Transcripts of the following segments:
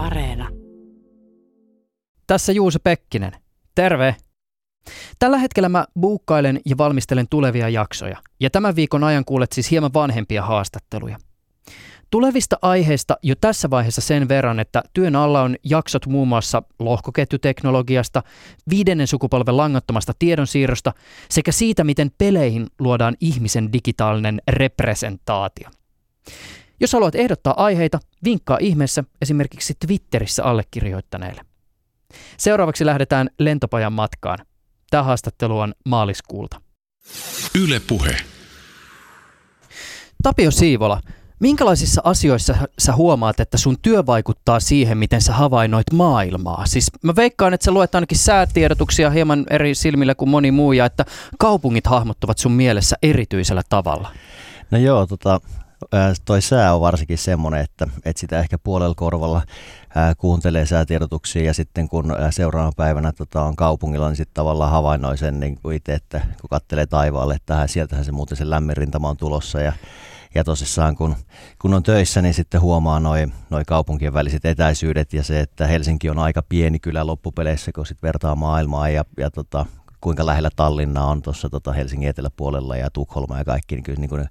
Areena. Tässä Juuso Pekkinen. Terve! Tällä hetkellä mä buukkailen ja valmistelen tulevia jaksoja. Ja tämän viikon ajan kuulet siis hieman vanhempia haastatteluja. Tulevista aiheista jo tässä vaiheessa sen verran, että työn alla on jaksot muun muassa lohkoketjuteknologiasta, viidennen sukupolven langattomasta tiedonsiirrosta sekä siitä, miten peleihin luodaan ihmisen digitaalinen representaatio. Jos haluat ehdottaa aiheita, vinkkaa ihmeessä esimerkiksi Twitterissä allekirjoittaneille. Seuraavaksi lähdetään lentopajan matkaan. Tämä haastattelu on maaliskuulta. Yle Puhe. Tapio Siivola, minkälaisissa asioissa sä huomaat, että sun työ vaikuttaa siihen, miten sä havainnoit maailmaa? Siis mä veikkaan, että sä luet ainakin säätiedotuksia hieman eri silmillä kuin moni muu ja että kaupungit hahmottuvat sun mielessä erityisellä tavalla. No joo, tota, toi sää on varsinkin semmoinen, että, että sitä ehkä puolella korvalla ää, kuuntelee säätiedotuksia ja sitten kun ää, seuraavana päivänä tota, on kaupungilla, niin sitten tavallaan havainnoi sen niin kuin itse, että kun katselee taivaalle, että sieltähän se muuten se lämmin rintama on tulossa ja ja tosissaan kun, kun on töissä, niin sitten huomaa noin noi kaupunkien väliset etäisyydet ja se, että Helsinki on aika pieni kyllä loppupeleissä, kun sitten vertaa maailmaa ja, ja tota, kuinka lähellä Tallinna on tuossa tota Helsingin eteläpuolella ja Tukholma ja kaikki, niin kyllä niin kuin,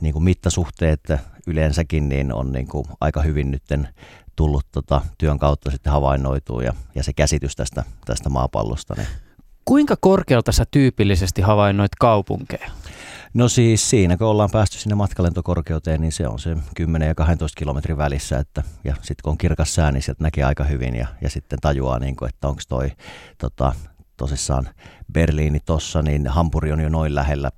niin kuin mittasuhteet yleensäkin niin on niin kuin aika hyvin nytten tullut tota työn kautta sitten havainnoituu ja, ja se käsitys tästä, tästä maapallosta. Niin. Kuinka korkealta sä tyypillisesti havainnoit kaupunkeja? No siis siinä, kun ollaan päästy sinne matkalentokorkeuteen, niin se on se 10 ja 12 kilometrin välissä. Että, ja sitten kun on kirkas sää, niin sieltä näkee aika hyvin ja, ja sitten tajuaa, niin kuin, että onko toi tota, tosissaan Berliini tossa, niin Hampuri on jo noin lähellä.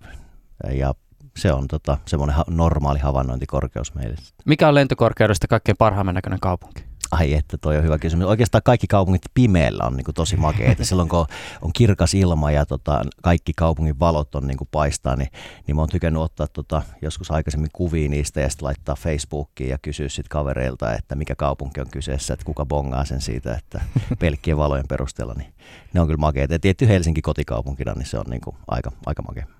Ja se on tota, semmoinen normaali havainnointikorkeus meille. Mikä on lentokorkeudesta kaikkein parhaimman näköinen kaupunki? Ai että, toi on hyvä kysymys. Oikeastaan kaikki kaupungit pimeällä on niin kuin tosi makeita. Silloin kun on kirkas ilma ja tota, kaikki kaupungin valot on niin kuin paistaa, niin, niin mä oon tykännyt ottaa tota, joskus aikaisemmin kuvia niistä ja sitten laittaa Facebookiin ja kysyä sitten kavereilta, että mikä kaupunki on kyseessä, että kuka bongaa sen siitä, että pelkkien valojen perusteella, niin ne on kyllä makeita. Ja tietty Helsinki kotikaupunkina, niin se on niin kuin aika, aika makea.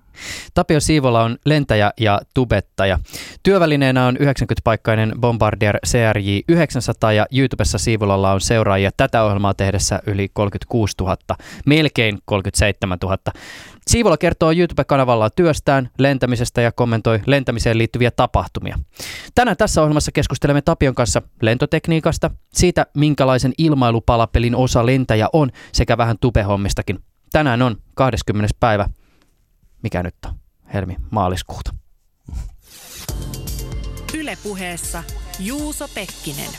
Tapio Siivola on lentäjä ja tubettaja. Työvälineenä on 90-paikkainen Bombardier CRJ 900 ja YouTubessa Siivolalla on seuraajia tätä ohjelmaa tehdessä yli 36 000, melkein 37 000. Siivola kertoo YouTube-kanavalla työstään, lentämisestä ja kommentoi lentämiseen liittyviä tapahtumia. Tänään tässä ohjelmassa keskustelemme Tapion kanssa lentotekniikasta, siitä minkälaisen ilmailupalapelin osa lentäjä on sekä vähän tubehommistakin. Tänään on 20. päivä mikä nyt on, helmi maaliskuuta. Ylepuheessa Juuso Pekkinen.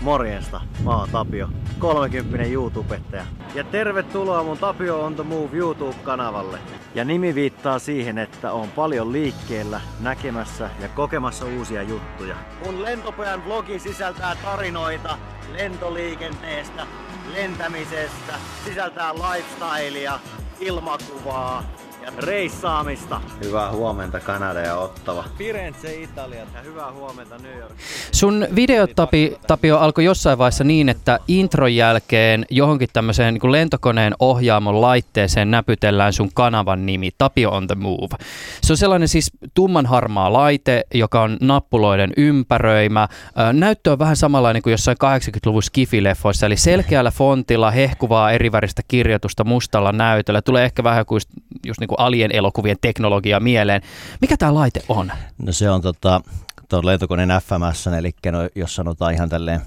Morjesta, mä oon Tapio, 30 YouTubettaja. Ja tervetuloa mun Tapio on the Move YouTube-kanavalle. Ja nimi viittaa siihen, että on paljon liikkeellä, näkemässä ja kokemassa uusia juttuja. Mun lentopojan vlogi sisältää tarinoita lentoliikenteestä, lentämisestä, sisältää lifestylea, ilmakuvaa ja reissaamista. Hyvää huomenta Kanada ja Ottava. Firenze Italia ja hyvää huomenta New York. Sun videotapi Tapio alkoi jossain vaiheessa niin, että intron jälkeen johonkin tämmöiseen niin lentokoneen ohjaamon laitteeseen näpytellään sun kanavan nimi, Tapio on the Move. Se on sellainen siis tumman harmaa laite, joka on nappuloiden ympäröimä. Näyttö on vähän samanlainen kuin jossain 80-luvun skifileffoissa, eli selkeällä fontilla hehkuvaa eriväristä kirjoitusta mustalla näytöllä. Tulee ehkä vähän kuin just, just niin kuin alien elokuvien teknologia mieleen. Mikä tämä laite on? No se on tota, tuon lentokoneen FMS, eli no, jos sanotaan ihan tälleen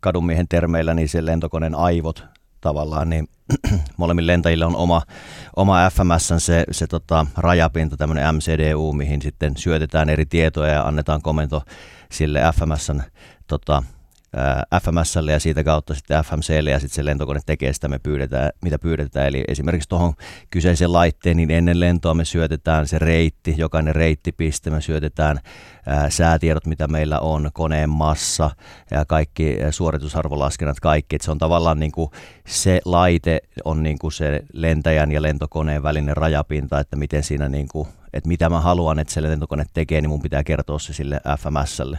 kadunmiehen termeillä, niin se lentokoneen aivot tavallaan, niin molemmin lentäjillä on oma, oma FMS, se, se tota, rajapinta, tämmöinen MCDU, mihin sitten syötetään eri tietoja ja annetaan komento sille FMSn tota, FMSlle ja siitä kautta sitten FMClle ja sitten se lentokone tekee sitä, me pyydetään, mitä pyydetään. Eli esimerkiksi tuohon kyseisen laitteen, niin ennen lentoa me syötetään se reitti, jokainen reittipiste, me syötetään ää, säätiedot, mitä meillä on, koneen massa ja kaikki suoritusarvolaskennat, kaikki. Et se on tavallaan niin kuin se laite on niin kuin se lentäjän ja lentokoneen välinen rajapinta, että miten siinä niin kuin että mitä mä haluan, että se lentokone tekee, niin mun pitää kertoa se sille FMSlle.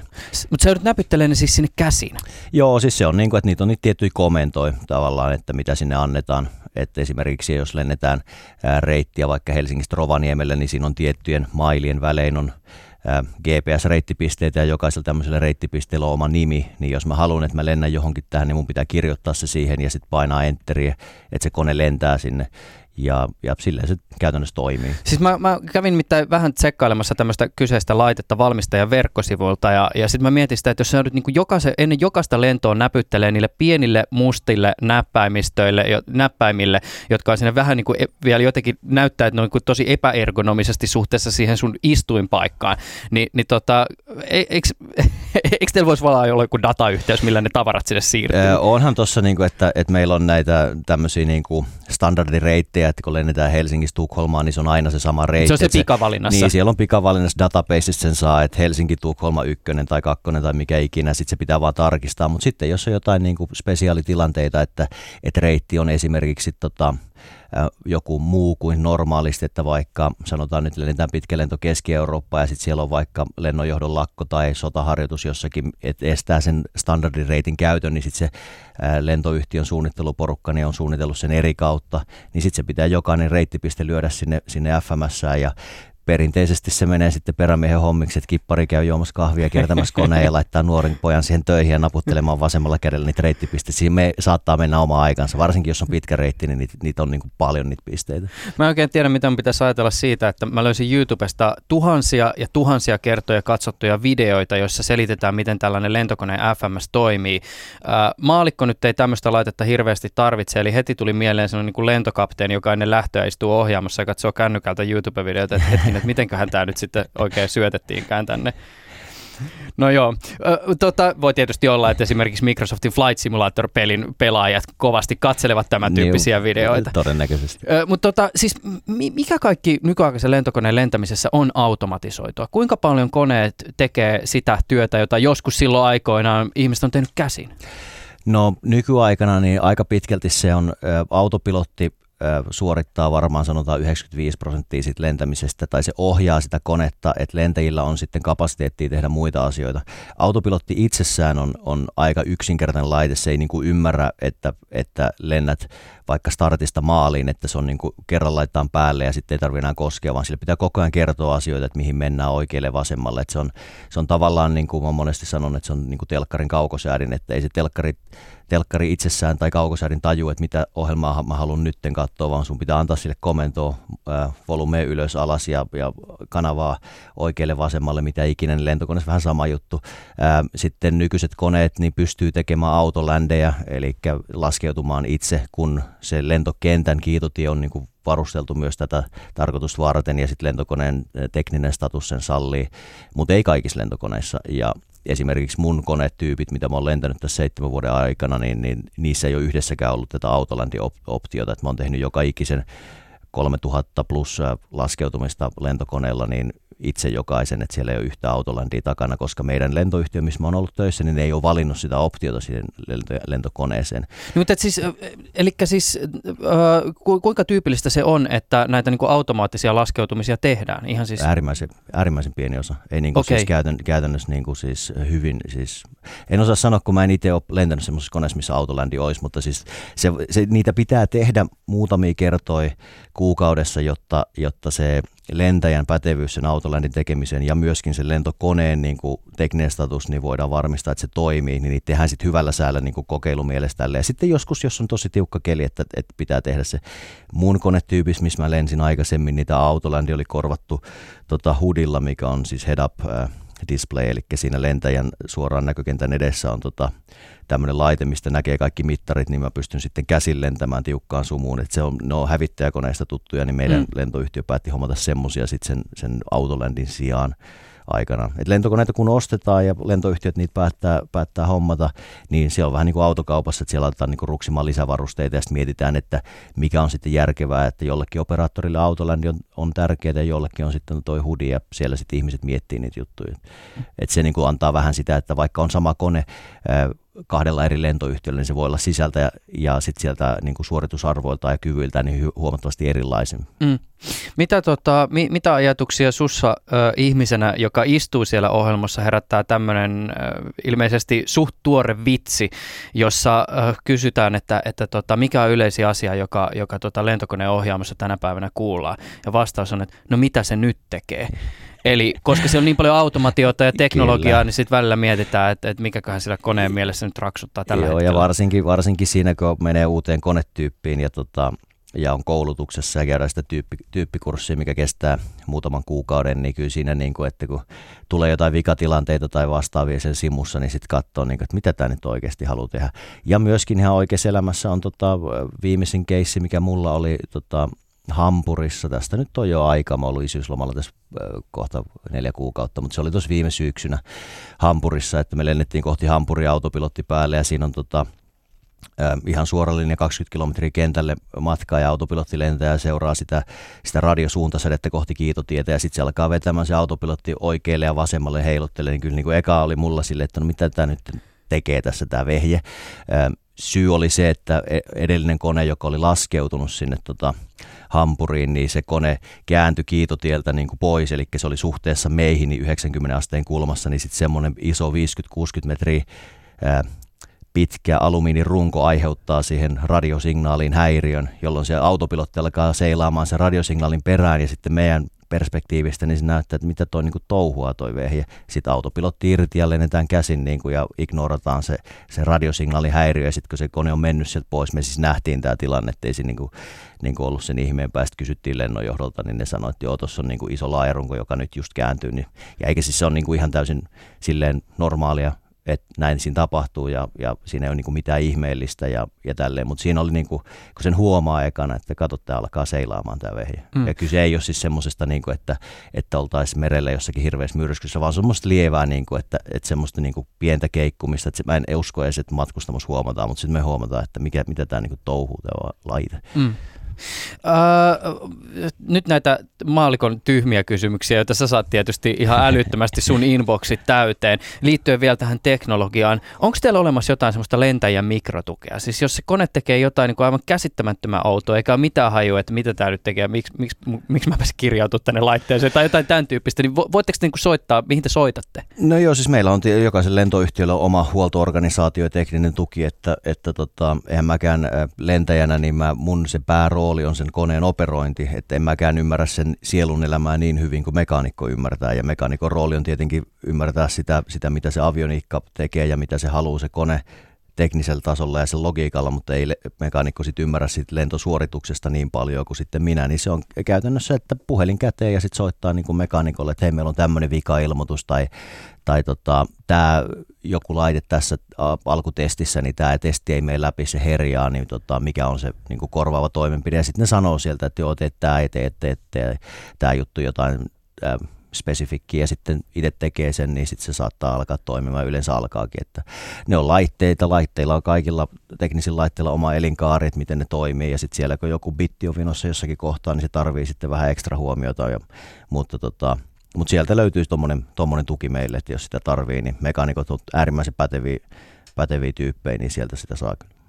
Mutta sä joudut näpyttelemään ne siis sinne käsiin? Joo, siis se on niin kuin, että niitä on niitä tiettyjä komentoja tavallaan, että mitä sinne annetaan. Että esimerkiksi jos lennetään reittiä vaikka Helsingistä Rovaniemelle, niin siinä on tiettyjen mailien välein on GPS-reittipisteitä ja jokaisella tämmöisellä reittipisteellä on oma nimi, niin jos mä haluan, että mä lennän johonkin tähän, niin mun pitää kirjoittaa se siihen ja sitten painaa enteriä, että se kone lentää sinne ja, ja silleen se käytännössä toimii. Siis mä, mä kävin mitään vähän tsekkailemassa tämmöistä kyseistä laitetta valmistajan verkkosivuilta ja, ja sitten mä mietin sitä, että jos sä nyt niin jokaisen, ennen jokaista lentoa näpyttelee niille pienille mustille näppäimistöille, jo, näppäimille, jotka on sinne vähän niin kuin e, vielä jotenkin näyttää, että ne on niin tosi epäergonomisesti suhteessa siihen sun istuinpaikkaan, niin, niin tota, e, eikö, teillä voisi olla joku datayhteys, millä ne tavarat sinne siirtyy? Öö, onhan tuossa, niin kuin, että, että meillä on näitä tämmöisiä niin kuin standardireittejä, että kun lennetään Helsingistä Tukholmaan, niin se on aina se sama reitti. Se on se pikavalinnassa. Niin, siellä on pikavalinnassa databaseissa sen saa, että Helsinki, Tukholma, ykkönen tai kakkonen tai mikä ikinä, sitten se pitää vaan tarkistaa. Mutta sitten jos on jotain niin kuin spesiaalitilanteita, että, että reitti on esimerkiksi tota, joku muu kuin normaalisti, että vaikka sanotaan nyt lennetään pitkä lento Keski-Eurooppaan ja sitten siellä on vaikka lennonjohdon lakko tai sotaharjoitus jossakin, että estää sen standardireitin käytön, niin sitten se lentoyhtiön suunnitteluporukka niin on suunnitellut sen eri kautta, niin sitten se pitää jokainen reittipiste lyödä sinne, sinne FMS ja perinteisesti se menee sitten perämiehen hommiksi, että kippari käy juomassa kahvia kiertämässä koneen ja laittaa nuoren pojan siihen töihin ja naputtelemaan vasemmalla kädellä niitä reittipisteitä. Siinä me, saattaa mennä oma aikansa, varsinkin jos on pitkä reitti, niin niitä, niitä on niin kuin paljon niitä pisteitä. Mä en oikein tiedä, mitä mun pitäisi ajatella siitä, että mä löysin YouTubesta tuhansia ja tuhansia kertoja katsottuja videoita, joissa selitetään, miten tällainen lentokoneen FMS toimii. maalikko nyt ei tämmöistä laitetta hirveästi tarvitse, eli heti tuli mieleen sellainen niin kuin lentokapteeni, joka ennen lähtöä istuu ohjaamassa ja katsoo kännykältä YouTube-videoita, että että mitenköhän tämä nyt sitten oikein syötettiinkään tänne. No joo, tota, voi tietysti olla, että esimerkiksi Microsoftin Flight Simulator-pelin pelaajat kovasti katselevat tämän niin, tyyppisiä niin, videoita. Todennäköisesti. Mutta tota, siis mikä kaikki nykyaikaisen lentokoneen lentämisessä on automatisoitua? Kuinka paljon koneet tekee sitä työtä, jota joskus silloin aikoinaan ihmiset on tehnyt käsin? No nykyaikana niin aika pitkälti se on autopilotti suorittaa varmaan sanotaan 95 prosenttia siitä lentämisestä tai se ohjaa sitä konetta, että lentäjillä on sitten kapasiteettia tehdä muita asioita. Autopilotti itsessään on, on aika yksinkertainen laite, se ei niin kuin ymmärrä, että, että lennät vaikka startista maaliin, että se on niin kuin kerran laitetaan päälle ja sitten ei tarvitse enää koskea, vaan sille pitää koko ajan kertoa asioita, että mihin mennään oikealle vasemmalle. Että se, on, se on tavallaan, niin kuin mä monesti sanon, että se on niin kuin telkkarin kaukosäädin, että ei se telkkari, telkkari itsessään tai kaukosäädin taju, että mitä ohjelmaa mä haluan nytten katsoa, vaan sun pitää antaa sille komentoa volumea ylös, alas ja, ja kanavaa oikealle vasemmalle, mitä ikinä, niin lentokoneessa vähän sama juttu. Sitten nykyiset koneet niin pystyy tekemään autoländejä, eli laskeutumaan itse, kun se lentokentän kiitotie on niin kuin varusteltu myös tätä tarkoitusta varten ja sitten lentokoneen tekninen status sen sallii, mutta ei kaikissa lentokoneissa. Ja esimerkiksi mun konetyypit, mitä mä oon lentänyt tässä seitsemän vuoden aikana, niin, niin niissä ei ole yhdessäkään ollut tätä autolandioptiota, että mä oon tehnyt joka ikisen 3000 plus laskeutumista lentokoneella, niin itse jokaisen, että siellä ei ole yhtä autolandia takana, koska meidän lentoyhtiö, missä mä oon ollut töissä, niin ne ei ole valinnut sitä optiota siihen lentokoneeseen. No, mutta siis, eli siis äh, kuinka tyypillistä se on, että näitä niin kuin automaattisia laskeutumisia tehdään? Ihan siis... äärimmäisen, äärimmäisen pieni osa. Ei niin kuin okay. siis käytän, käytännössä niin kuin siis hyvin, siis, en osaa sanoa, kun mä en itse ole lentänyt semmoisessa koneessa, missä autolandi olisi, mutta siis se, se, niitä pitää tehdä muutamia kertoja kuukaudessa, jotta, jotta se lentäjän pätevyys sen autolandin tekemiseen ja myöskin sen lentokoneen niin kuin tekninen status, niin voidaan varmistaa, että se toimii, niin niitä tehdään sitten hyvällä säällä niin kuin kokeilumielestä. Ja sitten joskus, jos on tosi tiukka keli, että, että pitää tehdä se mun konetyypis, missä mä lensin aikaisemmin, niitä autolandi oli korvattu tota, hudilla, mikä on siis head up äh, display, eli siinä lentäjän suoraan näkökentän edessä on tota, tämmöinen laite, mistä näkee kaikki mittarit, niin mä pystyn sitten käsin lentämään tiukkaan sumuun. Et se on, ne on hävittäjäkoneista tuttuja, niin meidän mm. lentoyhtiö päätti hommata semmoisia sitten sen, sen autolandin sijaan aikana. Et lentokoneita kun ostetaan ja lentoyhtiöt niitä päättää, päättää hommata, niin se on vähän niin kuin autokaupassa, että siellä laitetaan niin kuin ruksimaan lisävarusteita ja sitten mietitään, että mikä on sitten järkevää, että jollekin operaattorille autolandi on, on tärkeää ja jollekin on sitten toi hudi ja siellä sitten ihmiset miettii niitä juttuja. Et se niin kuin antaa vähän sitä, että vaikka on sama kone, kahdella eri lentoyhtiöllä, niin se voi olla sisältä ja, ja sitten sieltä niin kuin suoritusarvoilta ja kyvyiltä niin huomattavasti erilaisen. Mm. Mitä, tota, mi, mitä ajatuksia sussa ö, ihmisenä, joka istuu siellä ohjelmassa, herättää tämmöinen ilmeisesti suht tuore vitsi, jossa ö, kysytään, että, että tota, mikä on yleisiä asia, joka, joka tota, lentokoneen ohjaamassa tänä päivänä kuullaan. Ja vastaus on, että no mitä se nyt tekee. Eli koska se on niin paljon automatiota ja teknologiaa, Kyllä. niin sitten välillä mietitään, että, että mikäköhän sillä koneen mielessä nyt raksuttaa tällä Joo, hetkellä. ja varsinkin, varsinkin siinä, kun menee uuteen konetyyppiin ja, tota, ja on koulutuksessa ja käydään sitä tyyppi, tyyppikurssia, mikä kestää muutaman kuukauden, niin kyllä siinä, niin kuin, että kun tulee jotain vikatilanteita tai vastaavia sen simussa, niin sitten katsoo, niin kuin, että mitä tämä nyt oikeasti haluaa tehdä. Ja myöskin ihan oikeassa elämässä on tota, viimeisin keissi, mikä mulla oli tota, Hampurissa. Tästä nyt on jo aika. Mä olin isyyslomalla tässä kohta neljä kuukautta, mutta se oli tuossa viime syksynä Hampurissa, että me lennettiin kohti Hampuria autopilotti päälle ja siinä on tota, ihan suora linja 20 kilometriä kentälle matkaa ja autopilotti lentää ja seuraa sitä, sitä radiosuuntasädettä kohti kiitotietä ja sitten se alkaa vetämään se autopilotti oikealle ja vasemmalle heiluttelee, niin kyllä niin kuin eka oli mulla sille, että no mitä tämä nyt tekee tässä tämä vehje. Syy oli se, että e-, edellinen kone, joka oli laskeutunut sinne tota, Hampuriin, niin se kone kääntyi kiitotieltä niin kuin pois, eli se oli suhteessa meihin niin 90 asteen kulmassa, niin sitten semmoinen iso 50-60 metriä ää, pitkä alumiinirunko aiheuttaa siihen radiosignaalin häiriön, jolloin se autopilotti alkaa seilaamaan sen radiosignaalin perään ja sitten meidän perspektiivistä, niin se näyttää, että mitä toi niin kuin touhua toi vehje. Sitten autopilotti irti ja lennetään käsin niin kuin, ja ignorataan se, se radiosignaalin häiriö ja sitten kun se kone on mennyt sieltä pois, me siis nähtiin tämä tilanne, että ei se niin kuin, niin kuin ollut sen ihmeen päästä, kysyttiin lennonjohdolta, niin ne sanoi, että joo, tuossa on niin kuin iso laajarunko, joka nyt just kääntyy. Niin, ja eikä siis se on niin kuin ihan täysin silleen normaalia että näin siinä tapahtuu ja, ja siinä ei ole niin kuin mitään ihmeellistä ja, ja tälleen, mutta siinä oli niin kuin, kun sen huomaa ekana, että kato, tämä alkaa seilaamaan tämä vehje. Mm. Ja kyse ei ole siis semmoisesta, niin kuin, että, että oltaisiin merellä jossakin hirveässä myrskyssä, vaan semmoista lievää, niin kuin, että, että semmoista niin kuin pientä keikkumista, että se, mä en usko edes, että matkustamus huomataan, mutta sitten me huomataan, että mikä, mitä tämä niin kuin touhuu tämä laite. Mm. Öö, nyt näitä maalikon tyhmiä kysymyksiä, joita sä saat tietysti ihan älyttömästi sun inboxit täyteen, liittyen vielä tähän teknologiaan. Onko teillä olemassa jotain semmoista lentäjän mikrotukea? Siis jos se kone tekee jotain niin kuin aivan käsittämättömän outoa, eikä ole mitään hajua, että mitä tämä nyt tekee, miksi, miksi, miksi mä pääsin kirjautua tänne laitteeseen tai jotain tämän tyyppistä, niin voitteko te niin soittaa, mihin te soitatte? No joo, siis meillä on jokaisen lentoyhtiöllä oma huoltoorganisaatio ja tekninen tuki, että, että tota, eihän mäkään lentäjänä, niin mä, mun se päärooli rooli on sen koneen operointi, että en mäkään ymmärrä sen sielun elämää niin hyvin kuin mekaanikko ymmärtää. Ja mekaanikon rooli on tietenkin ymmärtää sitä, sitä mitä se avioniikka tekee ja mitä se haluaa se kone teknisellä tasolla ja sen logiikalla, mutta ei mekaanikko sitten ymmärrä siitä lentosuorituksesta niin paljon kuin sitten minä, niin se on käytännössä, että puhelin käteen ja sitten soittaa niin kuin mekaanikolle, että hei, meillä on tämmöinen vika-ilmoitus tai, tai tota, tämä joku laite tässä alkutestissä, niin tämä testi ei mene läpi, se herjaa, niin tota, mikä on se niin kuin korvaava toimenpide. Ja sitten ne sanoo sieltä, että joo, teet tämä, teet, teet, teet, tämä juttu jotain spesifikki ja sitten itse tekee sen, niin sitten se saattaa alkaa toimimaan, yleensä alkaakin. Että ne on laitteita, laitteilla on kaikilla teknisillä laitteilla oma elinkaari, että miten ne toimii ja sitten siellä kun joku bitti on vinossa jossakin kohtaa, niin se tarvii sitten vähän ekstra huomiota, ja, mutta tota, mutta sieltä löytyy tuommoinen tuki meille, että jos sitä tarvii, niin mekaanikot on äärimmäisen päteviä, päteviä tyyppejä, niin sieltä sitä saa kyllä.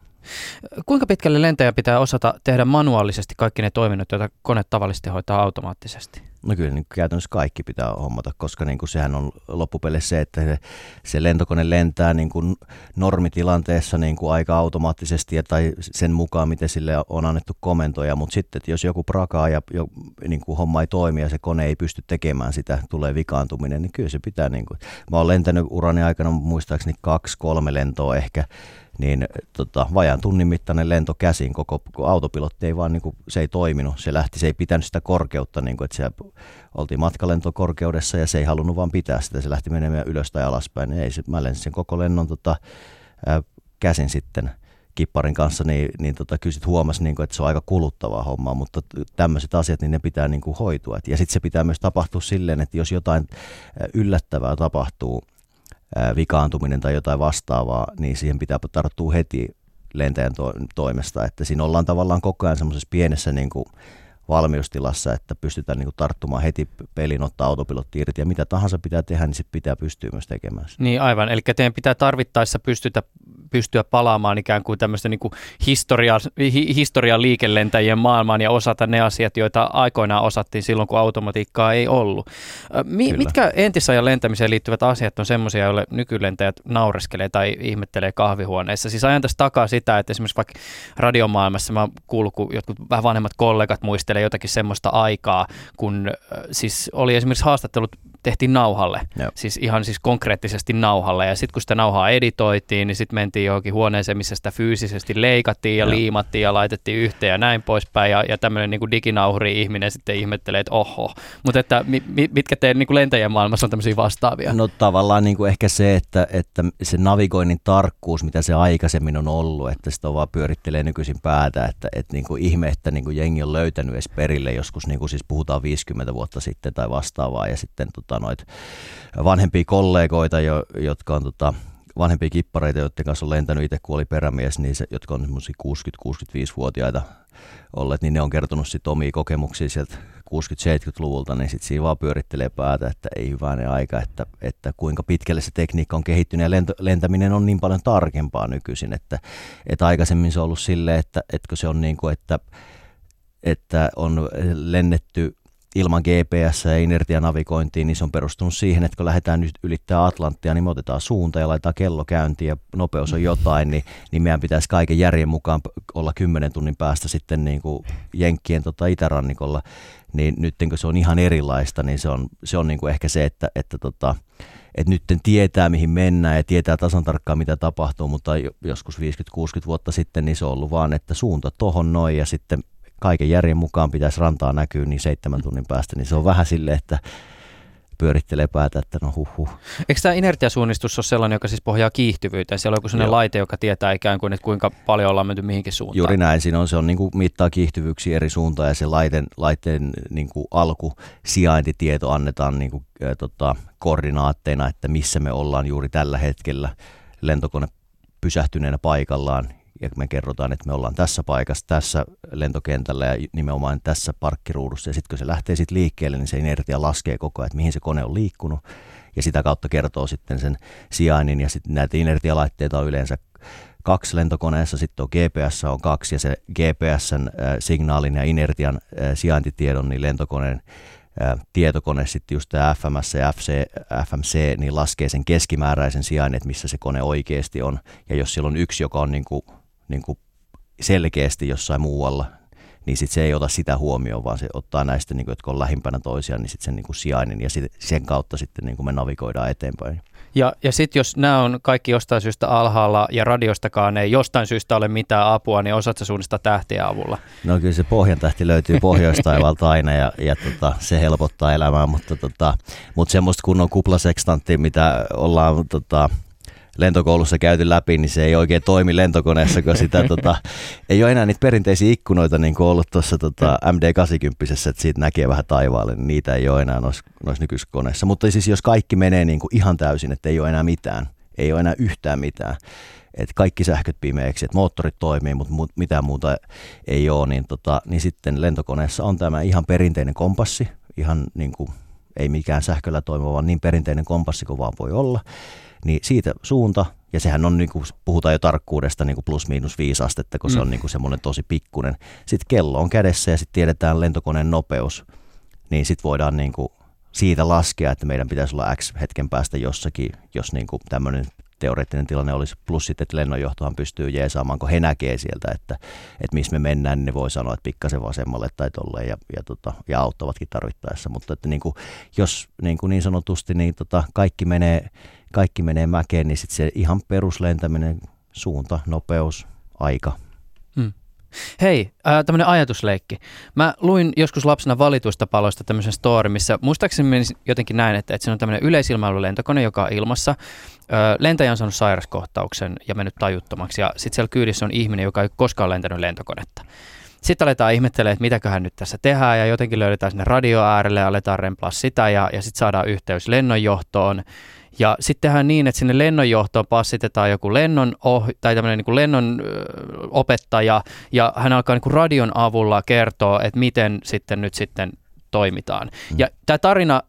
Kuinka pitkälle lentäjä pitää osata tehdä manuaalisesti kaikki ne toiminnot, joita kone tavallisesti hoitaa automaattisesti? No kyllä niin käytännössä kaikki pitää hommata, koska niin kuin sehän on loppupeleissä se, että se, se lentokone lentää niin kuin normitilanteessa niin kuin aika automaattisesti ja, tai sen mukaan, miten sille on annettu komentoja, mutta sitten, että jos joku prakaa ja jo, niin kuin homma ei toimi ja se kone ei pysty tekemään sitä, tulee vikaantuminen, niin kyllä se pitää. Niin kuin, mä oon lentänyt urani aikana muistaakseni kaksi, kolme lentoa ehkä, niin tota, vajaan tunnin mittainen lento käsin, koko, koko autopilotti ei vaan, niin kuin, se ei toiminut, se lähti, se ei pitänyt sitä korkeutta, niin kuin, että se oltiin matkalentokorkeudessa ja se ei halunnut vaan pitää sitä, se lähti menemään ylös tai alaspäin, niin ei se, mä lensin sen koko lennon tota, ää, käsin sitten kipparin kanssa, niin, niin tota, kyllä sitten huomasi, niin kuin, että se on aika kuluttavaa hommaa, mutta tämmöiset asiat, niin ne pitää niin kuin, hoitua. Et, ja sitten se pitää myös tapahtua silleen, että jos jotain yllättävää tapahtuu, vikaantuminen tai jotain vastaavaa, niin siihen pitää tarttua heti lentäjän to- toimesta. Että siinä ollaan tavallaan koko ajan semmoisessa pienessä niin kuin valmiustilassa, että pystytään niin kuin tarttumaan heti pelin, ottaa autopilotti irti ja mitä tahansa pitää tehdä, niin sitten pitää pystyä myös tekemään Niin aivan, eli teidän pitää tarvittaessa pystytä pystyä palaamaan ikään kuin tämmöistä niin kuin historia, hi, historian liikelentäjien maailmaan ja osata ne asiat, joita aikoinaan osattiin silloin, kun automatiikkaa ei ollut. Mi, mitkä entisajan lentämiseen liittyvät asiat on semmoisia, joille nykylentäjät naureskelee tai ihmettelee kahvihuoneessa? Siis ajan tässä takaa sitä, että esimerkiksi vaikka radiomaailmassa mä kuullut, kun jotkut vähän vanhemmat kollegat muistelee jotakin semmoista aikaa, kun siis oli esimerkiksi haastattelut tehtiin nauhalle, Joo. siis ihan siis konkreettisesti nauhalle. Ja sitten kun sitä nauhaa editoitiin, niin sitten mentiin johonkin huoneeseen, missä sitä fyysisesti leikattiin ja Joo. liimattiin ja laitettiin yhteen ja näin poispäin. Ja, ja tämmöinen niin diginauhuri ihminen sitten ihmettelee, että oho. Mutta että mi, mitkä teidän niin lentäjien maailmassa on tämmöisiä vastaavia? No tavallaan niin kuin ehkä se, että, että se navigoinnin tarkkuus, mitä se aikaisemmin on ollut, että sitä vaan pyörittelee nykyisin päätä, että, että niin kuin ihme, että niin kuin jengi on löytänyt edes perille joskus, niin kuin siis puhutaan 50 vuotta sitten tai vastaavaa, ja sitten tota, tota, noit vanhempia kollegoita, jo, jotka on tota, vanhempia kippareita, joiden kanssa on lentänyt. Itse, kun oli perämies, niin se, jotka on 60-65-vuotiaita olleet, niin ne on kertonut sitten omia kokemuksia sieltä 60-70-luvulta, niin sitten siinä vaan pyörittelee päätä, että ei hyvänen aika, että, että kuinka pitkälle se tekniikka on kehittynyt. Ja lento, lentäminen on niin paljon tarkempaa nykyisin, että, että aikaisemmin se on ollut silleen, että, että se on niin kuin, että, että on lennetty ilman GPS ja inertianavigointia, niin se on perustunut siihen, että kun lähdetään nyt ylittää Atlanttia, niin me otetaan suunta ja laitetaan kello käyntiin ja nopeus on jotain, niin, niin meidän pitäisi kaiken järjen mukaan olla 10 tunnin päästä sitten niin kuin Jenkkien tota itärannikolla, niin nyt kun se on ihan erilaista, niin se on, se on niin kuin ehkä se, että, että tota, että nyt tietää mihin mennään ja tietää tasan tarkkaan mitä tapahtuu, mutta joskus 50-60 vuotta sitten niin se on ollut vaan, että suunta tohon noin ja sitten kaiken järjen mukaan pitäisi rantaa näkyä niin seitsemän tunnin päästä, niin se on vähän silleen, että pyörittelee päätä, että no huh huh. Eikö tämä inertiasuunnistus ole sellainen, joka siis pohjaa kiihtyvyyteen? Siellä on joku sellainen Joo. laite, joka tietää ikään kuin, että kuinka paljon ollaan menty mihinkin suuntaan. Juuri näin, siinä on, se on niin kuin mittaa kiihtyvyyksiä eri suuntaan ja se laitteen, laitteen niin kuin alku sijaintitieto annetaan niin kuin, äh, tota, koordinaatteina, että missä me ollaan juuri tällä hetkellä lentokone pysähtyneenä paikallaan ja me kerrotaan, että me ollaan tässä paikassa, tässä lentokentällä ja nimenomaan tässä parkkiruudussa. Ja sitten kun se lähtee sitten liikkeelle, niin se inertia laskee koko ajan, että mihin se kone on liikkunut. Ja sitä kautta kertoo sitten sen sijainnin ja sitten näitä inertialaitteita on yleensä kaksi lentokoneessa, sitten on GPS on kaksi ja se GPSn äh, ja inertian äh, sijaintitiedon niin lentokoneen tietokone sitten just tämä FMS ja FC, FMC, niin laskee sen keskimääräisen sijainnin, että missä se kone oikeasti on. Ja jos siellä on yksi, joka on niin kuin niin kuin selkeästi jossain muualla, niin sit se ei ota sitä huomioon, vaan se ottaa näistä, niin kuin, jotka on lähimpänä toisiaan, niin sitten sen niin kuin sijainnin ja sit, sen kautta sitten niin kuin me navigoidaan eteenpäin. Ja, ja sitten jos nämä on kaikki jostain syystä alhaalla ja radiostakaan ei jostain syystä ole mitään apua, niin osaatko suunnistaa tähtien avulla? No kyllä se pohjan tähti löytyy pohjoistaivalta aina ja, ja tota, se helpottaa elämää, mutta, tota, mutta semmoista kunnon kuplasekstanttia, mitä ollaan tota, lentokoulussa käyty läpi, niin se ei oikein toimi lentokoneessa, kun sitä tota, ei ole enää niitä perinteisiä ikkunoita niin kuin ollut tuossa tota, MD-80, että siitä näkee vähän taivaalle, niin niitä ei ole enää noissa, noissa nykyisissä koneissa. Mutta siis jos kaikki menee niin kuin ihan täysin, että ei ole enää mitään, ei ole enää yhtään mitään, että kaikki sähköt pimeäksi, että moottorit toimii, mutta mu- mitään muuta ei ole, niin, tota, niin sitten lentokoneessa on tämä ihan perinteinen kompassi, ihan niin kuin, ei mikään sähköllä toimiva, vaan niin perinteinen kompassi kuin vaan voi olla niin siitä suunta, ja sehän on, niin kuin, puhutaan jo tarkkuudesta niin kuin plus miinus viisi astetta, kun mm. se on mm. niin kuin semmoinen tosi pikkunen. Sitten kello on kädessä ja sitten tiedetään lentokoneen nopeus, niin sitten voidaan niin kuin siitä laskea, että meidän pitäisi olla X hetken päästä jossakin, jos niin kuin tämmöinen teoreettinen tilanne olisi. Plus sitten, että lennonjohtohan pystyy jeesaamaan, kun he näkee sieltä, että, että missä me mennään, niin ne voi sanoa, että pikkasen vasemmalle tai tolleen ja, ja, tota, ja auttavatkin tarvittaessa. Mutta että niin kuin, jos niin, kuin niin sanotusti niin tota, kaikki menee kaikki menee mäkeen, niin sitten se ihan peruslentäminen, suunta, nopeus, aika. Hmm. Hei, äh, tämmöinen ajatusleikki. Mä luin joskus lapsena valituista paloista tämmöisen story, missä muistaakseni jotenkin näin, että, että se on tämmöinen yleisilmailulentokone, joka on ilmassa. Äh, lentäjä on saanut sairaskohtauksen ja mennyt tajuttomaksi ja sitten siellä kyydissä on ihminen, joka ei koskaan lentänyt lentokonetta. Sitten aletaan ihmettelemään, että mitäköhän nyt tässä tehdään ja jotenkin löydetään sinne radio äärelle ja aletaan remplaa sitä ja, ja sitten saadaan yhteys lennonjohtoon. Ja sitten tehdään niin, että sinne lennonjohtoon passitetaan joku lennon, oh, tai tämmöinen niin lennon opettaja, ja hän alkaa niin kuin radion avulla kertoa, että miten sitten nyt sitten toimitaan. Mm. Ja tämä tarina,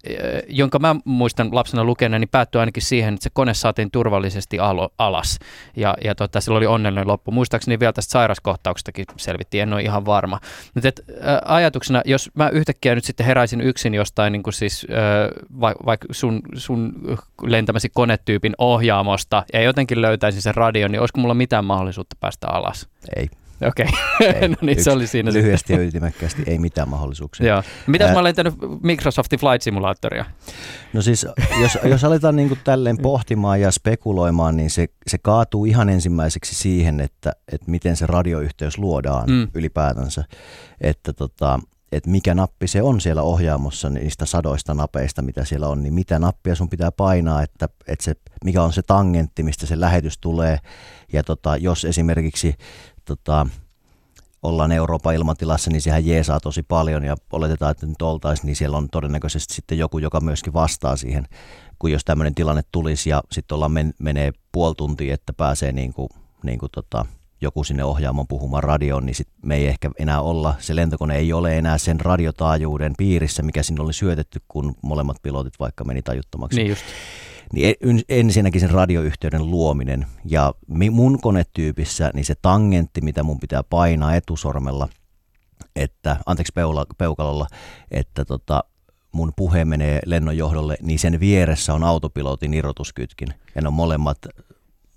jonka mä muistan lapsena lukeneeni, niin päättyi ainakin siihen, että se kone saatiin turvallisesti alo, alas. Ja, ja tota, sillä oli onnellinen loppu. Muistaakseni vielä tästä sairaskohtauksestakin selvittiin, en ole ihan varma. Mutta et, ä, ajatuksena, jos mä yhtäkkiä nyt sitten heräisin yksin jostain niin kuin siis, vaikka vaik sun, sun lentämäsi konetyypin ohjaamosta ja jotenkin löytäisin sen radion, niin olisiko mulla mitään mahdollisuutta päästä alas? Ei. Okei, okay. no niin, se oli siinä Lyhyesti ja ytimekkäästi ei mitään mahdollisuuksia. Joo. Mitäs Ää... mä olen lentänyt Microsoftin Flight Simulatoria? No siis, jos, jos aletaan niin kuin tälleen pohtimaan ja spekuloimaan, niin se, se kaatuu ihan ensimmäiseksi siihen, että, että miten se radioyhteys luodaan mm. ylipäätänsä. Että tota, että mikä nappi se on siellä ohjaamossa niistä sadoista napeista, mitä siellä on, niin mitä nappia sun pitää painaa, että, että se, mikä on se tangentti, mistä se lähetys tulee. Ja tota, jos esimerkiksi tota, ollaan Euroopan ilmatilassa, niin sehän jeesaa tosi paljon ja oletetaan, että nyt oltaisiin, niin siellä on todennäköisesti sitten joku, joka myöskin vastaa siihen, kun jos tämmöinen tilanne tulisi ja sitten ollaan men, menee puoli tuntia, että pääsee niin kuin, niin kuin tota, joku sinne ohjaamon puhumaan radioon, niin sit me ei ehkä enää olla, se lentokone ei ole enää sen radiotaajuuden piirissä, mikä sinne oli syötetty, kun molemmat pilotit vaikka meni tajuttomaksi. Niin just. Niin ensinnäkin sen radioyhteyden luominen ja mun konetyypissä niin se tangentti, mitä mun pitää painaa etusormella, että, anteeksi peula, peukalolla, että tota, mun puhe menee lennonjohdolle, niin sen vieressä on autopilotin irrotuskytkin. Ja ne on molemmat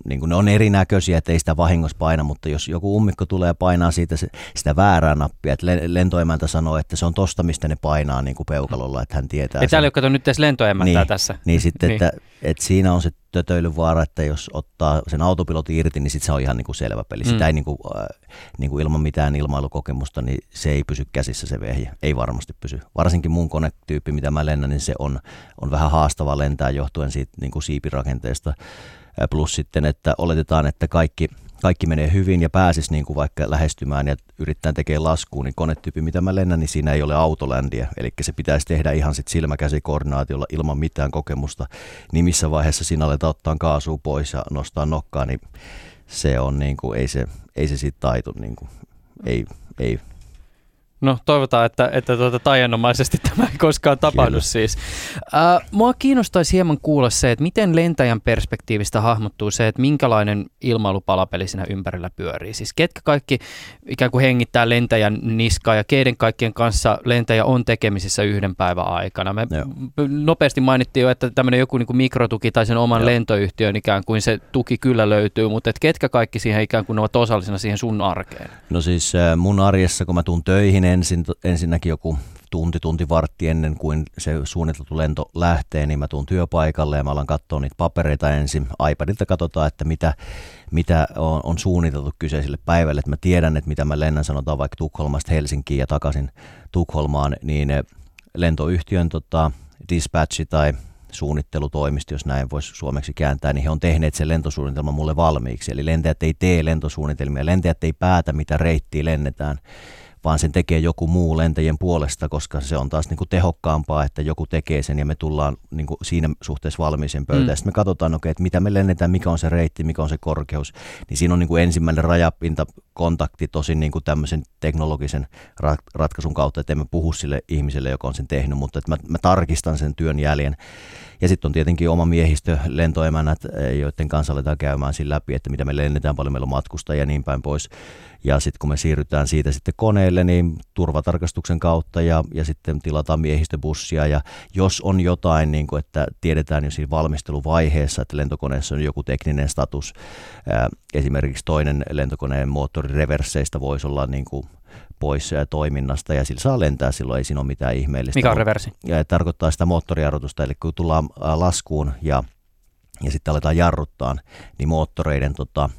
niin kuin ne on erinäköisiä, että ei sitä vahingossa paina, mutta jos joku ummikko tulee painaa siitä sitä väärää nappia, että lentoemäntä sanoo, että se on tosta, mistä ne painaa niin kuin peukalolla, että hän tietää. Ei täällä ole kato nyt edes lentoemäntää niin, tässä. Niin sitten, niin. Että, että siinä on se tötöilyvaara, että jos ottaa sen autopilotin irti, niin sitten se on ihan niin kuin selvä peli. Mm. Sitä ei niin kuin, äh, niin kuin ilman mitään ilmailukokemusta, niin se ei pysy käsissä se vehje. Ei varmasti pysy. Varsinkin mun konetyyppi, mitä mä lennän, niin se on, on vähän haastava lentää johtuen siitä niin kuin siipirakenteesta. Plus sitten, että oletetaan, että kaikki, kaikki menee hyvin ja pääsis niin kuin vaikka lähestymään ja yrittää tekemään laskuun, niin konetyyppi, mitä mä lennän, niin siinä ei ole autoländiä. Eli se pitäisi tehdä ihan sitten silmäkäsikoordinaatiolla ilman mitään kokemusta. Niin missä vaiheessa siinä aletaan ottaa kaasua pois ja nostaa nokkaa, niin se on niin kuin, ei se, ei se siitä taitu, niin kuin, ei, ei No toivotaan, että, että tuota, taianomaisesti tämä ei koskaan tapahdu Kyllä. siis. Äh, mua kiinnostaisi hieman kuulla se, että miten lentäjän perspektiivistä hahmottuu se, että minkälainen ilmailupalapeli siinä ympärillä pyörii. Siis ketkä kaikki ikään kuin hengittää lentäjän niskaa ja keiden kaikkien kanssa lentäjä on tekemisissä yhden päivän aikana. Me Joo. nopeasti mainittiin jo, että tämmöinen joku niin kuin mikrotuki tai sen oman Joo. lentoyhtiön ikään kuin se tuki kyllä löytyy, mutta että ketkä kaikki siihen ikään kuin ovat osallisena siihen sun arkeen? No siis äh, mun arjessa, kun mä tuun töihin, ensin, ensinnäkin joku tunti, tunti, vartti ennen kuin se suunniteltu lento lähtee, niin mä tuun työpaikalle ja mä alan katsoa niitä papereita ensin. iPadilta katsotaan, että mitä, mitä on, on suunniteltu kyseiselle päivälle. Että mä tiedän, että mitä mä lennän, sanotaan vaikka Tukholmasta Helsinkiin ja takaisin Tukholmaan, niin lentoyhtiön tota, dispatchi tai suunnittelutoimisto, jos näin voisi suomeksi kääntää, niin he on tehneet sen lentosuunnitelman mulle valmiiksi. Eli lentäjät ei tee lentosuunnitelmia, lentäjät ei päätä, mitä reittiä lennetään, vaan sen tekee joku muu lentäjien puolesta, koska se on taas niin kuin tehokkaampaa, että joku tekee sen ja me tullaan niin kuin siinä suhteessa valmiiseen pöytään. Mm. Sitten me katsotaan, okay, että mitä me lennetään, mikä on se reitti, mikä on se korkeus. Niin siinä on niin kuin ensimmäinen rajapinta kontakti tosin niin kuin tämmöisen teknologisen ratkaisun kautta, että emme puhu sille ihmiselle, joka on sen tehnyt, mutta että mä, mä tarkistan sen työn jäljen. Ja sitten on tietenkin oma miehistö, lentoemänät, joiden kanssa aletaan käymään siinä läpi, että mitä me lennetään, paljon meillä on matkustajia ja niin päin pois. Ja sitten kun me siirrytään siitä sitten koneelle, niin turvatarkastuksen kautta ja, ja sitten tilataan miehistöbussia. Ja jos on jotain, niin kuin, että tiedetään jo siinä valmisteluvaiheessa, että lentokoneessa on joku tekninen status, ää, esimerkiksi toinen lentokoneen moottorireversseistä voisi olla niin kuin pois toiminnasta ja sillä saa lentää, silloin ei siinä ole mitään ihmeellistä. Mikä on reversi? Ja tarkoittaa sitä moottorijarrutusta, eli kun tullaan laskuun ja, ja sitten aletaan jarruttaa, niin moottoreiden tota,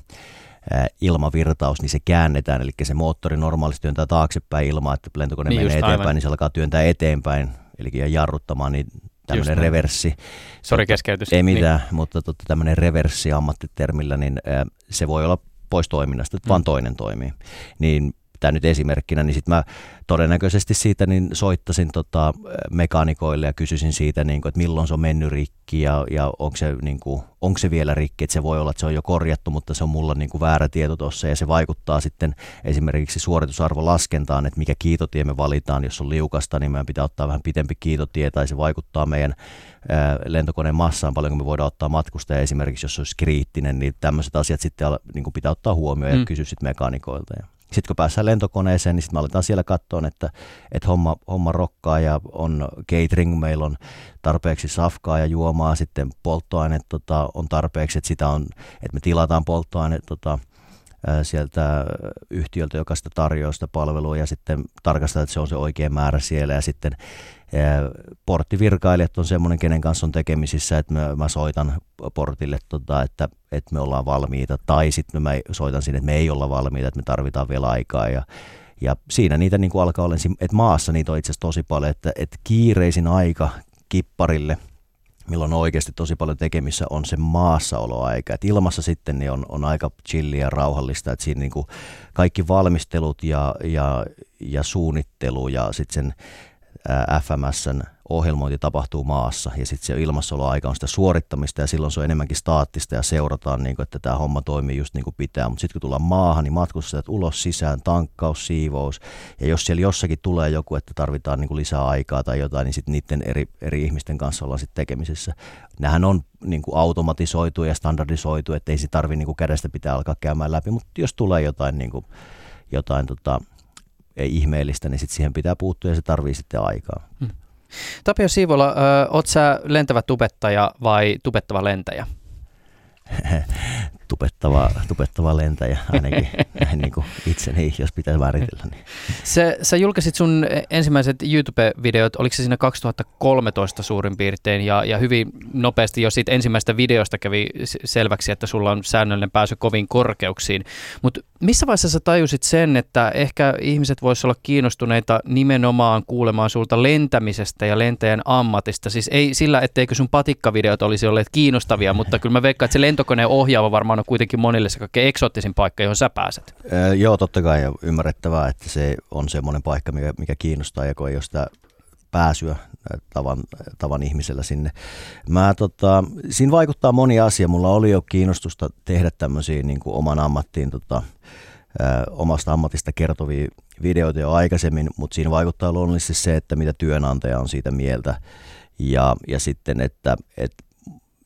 ilmavirtaus, niin se käännetään, eli se moottori normaalisti työntää taaksepäin ilmaa, että lentokone niin menee eteenpäin, aivan. niin se alkaa työntää eteenpäin, eli jarruttamaan, niin tämmöinen reverssi. Sori keskeytys. Ei mitään, niin. mutta totta, tämmöinen reverssi ammattitermillä, niin se voi olla pois toiminnasta, että mm. vaan toinen toimii. Niin tämä nyt esimerkkinä, niin sitten mä todennäköisesti siitä niin soittasin tota, mekaanikoille ja kysyisin siitä, niin kuin, että milloin se on mennyt rikki ja, ja onko, se, niin kuin, onko se vielä rikki, että se voi olla, että se on jo korjattu, mutta se on mulla niin kuin väärä tieto tuossa ja se vaikuttaa sitten esimerkiksi suoritusarvolaskentaan, että mikä kiitotie me valitaan, jos on liukasta, niin meidän pitää ottaa vähän pitempi kiitotie tai se vaikuttaa meidän lentokoneen massaan, paljonko me voidaan ottaa matkustaja esimerkiksi, jos se olisi kriittinen, niin tämmöiset asiat sitten niin kuin pitää ottaa huomioon ja mm. kysyä sitten mekaanikoilta. Ja sitten kun päästään lentokoneeseen, niin sitten me aletaan siellä katsoa, että, että homma, homma rokkaa ja on catering, meillä on tarpeeksi safkaa ja juomaa, sitten polttoaine tota, on tarpeeksi, että, sitä on, että me tilataan polttoaine tota, sieltä yhtiöltä, joka sitä tarjoaa sitä palvelua ja sitten tarkastaa, että se on se oikea määrä siellä ja sitten porttivirkailijat on semmoinen, kenen kanssa on tekemisissä, että mä, mä soitan portille, tota, että, että me ollaan valmiita, tai sitten mä soitan sinne, että me ei olla valmiita, että me tarvitaan vielä aikaa, ja, ja siinä niitä niin kuin alkaa olla, että maassa niitä on itse asiassa tosi paljon, että, että kiireisin aika kipparille, milloin on oikeasti tosi paljon tekemissä, on se maassaoloaika. Et ilmassa sitten niin on, on aika chillia ja rauhallista, että siinä niin kuin kaikki valmistelut ja, ja, ja suunnittelu ja sitten sen FMSn ohjelmointi tapahtuu maassa ja sitten se ilmassaoloaika on sitä suorittamista ja silloin se on enemmänkin staattista ja seurataan, niin kuin, että tämä homma toimii just niin kuin pitää. Mutta sitten kun tullaan maahan, niin matkustajat ulos sisään, tankkaus, siivous ja jos siellä jossakin tulee joku, että tarvitaan niin kuin lisää aikaa tai jotain, niin sitten niiden eri, eri ihmisten kanssa ollaan sitten tekemisissä. Nämähän on niin kuin automatisoitu ja standardisoitu, että ei se tarvitse niin kädestä pitää alkaa käymään läpi, mutta jos tulee jotain, niin kuin, jotain tota, ei ihmeellistä, niin sit siihen pitää puuttua ja se tarvii sitten aikaa. Hmm. Tapio Siivola, oot sä lentävä tubettaja vai tubettava lentäjä? tupettava, tupettava lentäjä ainakin niin kuin itseni, jos pitää määritellä. Niin. Se, sä julkaisit sun ensimmäiset YouTube-videot, oliko se siinä 2013 suurin piirtein, ja, ja hyvin nopeasti jo siitä ensimmäistä videosta kävi selväksi, että sulla on säännöllinen pääsy kovin korkeuksiin. Mutta missä vaiheessa sä tajusit sen, että ehkä ihmiset voisivat olla kiinnostuneita nimenomaan kuulemaan sulta lentämisestä ja lentäjän ammatista? Siis ei sillä, etteikö sun patikkavideot olisi olleet kiinnostavia, mutta kyllä mä veikkaan, että se lentokoneen ohjaava varmaan on kuitenkin monille se kaikkein eksoottisin paikka, johon sä pääset. Öö, joo, totta kai ymmärrettävää, että se on semmoinen paikka, mikä, mikä kiinnostaa ja kun ei ole sitä pääsyä tavan, tavan ihmisellä sinne. Mä, tota, siinä vaikuttaa moni asia. Mulla oli jo kiinnostusta tehdä tämmöisiä niin kuin oman ammattiin tota, ö, omasta ammatista kertovia videoita jo aikaisemmin, mutta siinä vaikuttaa luonnollisesti se, että mitä työnantaja on siitä mieltä. Ja, ja sitten, että, että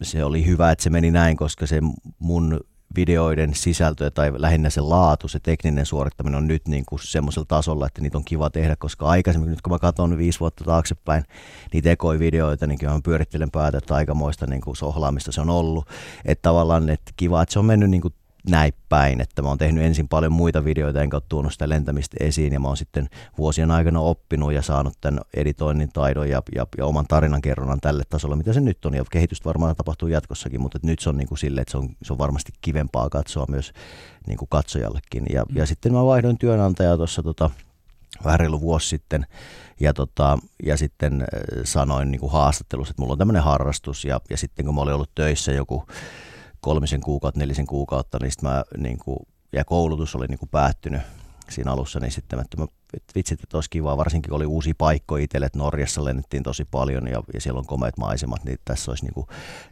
se oli hyvä, että se meni näin, koska se mun videoiden sisältö tai lähinnä se laatu, se tekninen suorittaminen on nyt niin kuin semmoisella tasolla, että niitä on kiva tehdä, koska aikaisemmin, nyt kun mä katson viisi vuotta taaksepäin niitä ekoivideoita, niin kyllä mä pyörittelen päätä, että aikamoista niin kuin sohlaamista se on ollut. Että tavallaan, että kiva, että se on mennyt niin kuin näin päin, että mä oon tehnyt ensin paljon muita videoita, enkä ole tuonut sitä lentämistä esiin, ja mä oon sitten vuosien aikana oppinut ja saanut tämän editoinnin taidon ja, ja, ja oman tarinankerronnan tälle tasolle, mitä se nyt on, ja kehitystä varmaan tapahtuu jatkossakin, mutta nyt se on niin kuin sille, että se on, se on varmasti kivempaa katsoa myös niin kuin katsojallekin, ja, ja sitten mä vaihdoin työnantajaa tuossa tota, vähän reilu vuosi sitten, ja, tota, ja sitten äh, sanoin niin kuin haastattelussa, että mulla on tämmöinen harrastus, ja, ja sitten kun mä olin ollut töissä joku kolmisen kuukautta, nelisen kuukautta, niin mä niin kuin, ja koulutus oli niin kuin päättynyt siinä alussa, niin sitten mä, vitsit, että olisi kiva, varsinkin kun oli uusi paikko itselle, että Norjassa lennettiin tosi paljon ja, ja siellä on komeat maisemat, niin tässä olisi, niin kuin,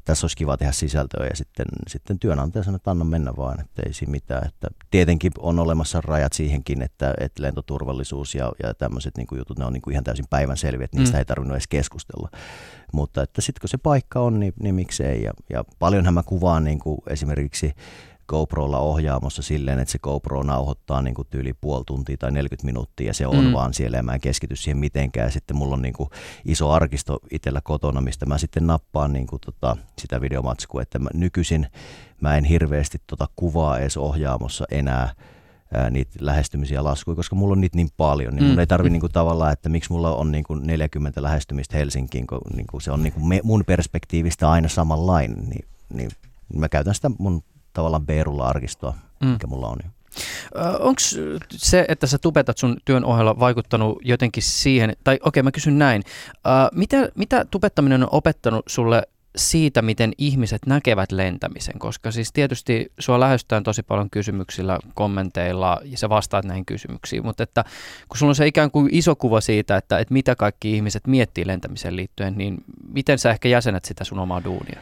tässä olisi kiva tehdä sisältöä ja sitten, sitten työnantaja sanoi, että anna mennä vaan, että ei siinä mitään. Että tietenkin on olemassa rajat siihenkin, että, että lentoturvallisuus ja, ja tämmöiset niin kuin jutut, ne on niin kuin ihan täysin päivänselviä, että niistä mm. ei tarvinnut edes keskustella. Mutta että sitten kun se paikka on, niin, niin miksei. Ja, ja paljonhan mä kuvaan niin kuin esimerkiksi GoProlla ohjaamossa silleen, että se GoPro nauhoittaa niin kuin tyyli puoli tuntia tai 40 minuuttia ja se on mm. vaan siellä ja mä en keskity siihen mitenkään. Sitten mulla on niin kuin iso arkisto itsellä kotona, mistä mä sitten nappaan niin kuin tota, sitä videomatskua, että mä, nykyisin mä en hirveästi tota kuvaa edes ohjaamossa enää, ää, niitä lähestymisiä laskuja, koska mulla on niitä niin paljon, niin mm. mun ei tarvi niinku tavallaan, että miksi mulla on niinku 40 lähestymistä Helsinkiin, kun niinku se on niinku me, mun perspektiivistä aina samanlainen, niin, niin mä käytän sitä mun tavallaan B-rulla-arkistoa, mm. mikä mulla on. Onko se, että sä tubetat sun työn ohella vaikuttanut jotenkin siihen, tai okei okay, mä kysyn näin, mitä, mitä tubettaminen on opettanut sulle siitä, miten ihmiset näkevät lentämisen, koska siis tietysti sua lähestytään tosi paljon kysymyksillä, kommenteilla ja sä vastaat näihin kysymyksiin, mutta että kun sulla on se ikään kuin iso kuva siitä, että, että mitä kaikki ihmiset miettii lentämiseen liittyen, niin miten sä ehkä jäsenet sitä sun omaa duunia?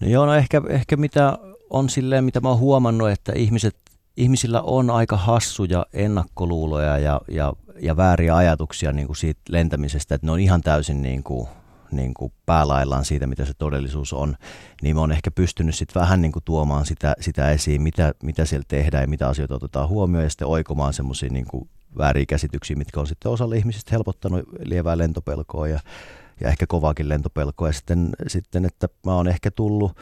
No joo, no ehkä, ehkä mitä on silleen, mitä mä oon huomannut, että ihmiset, ihmisillä on aika hassuja ennakkoluuloja ja, ja, ja vääriä ajatuksia niin kuin siitä lentämisestä, että ne on ihan täysin niin kuin niin kuin päälaillaan siitä, mitä se todellisuus on, niin mä oon ehkä pystynyt sitten vähän niin kuin tuomaan sitä, sitä esiin, mitä, mitä siellä tehdään ja mitä asioita otetaan huomioon ja sitten oikomaan semmoisia niin vääriä käsityksiä, mitkä on sitten osalle ihmisistä helpottanut lievää lentopelkoa ja, ja ehkä kovaakin lentopelkoa. Ja sitten, sitten, että mä oon ehkä tullut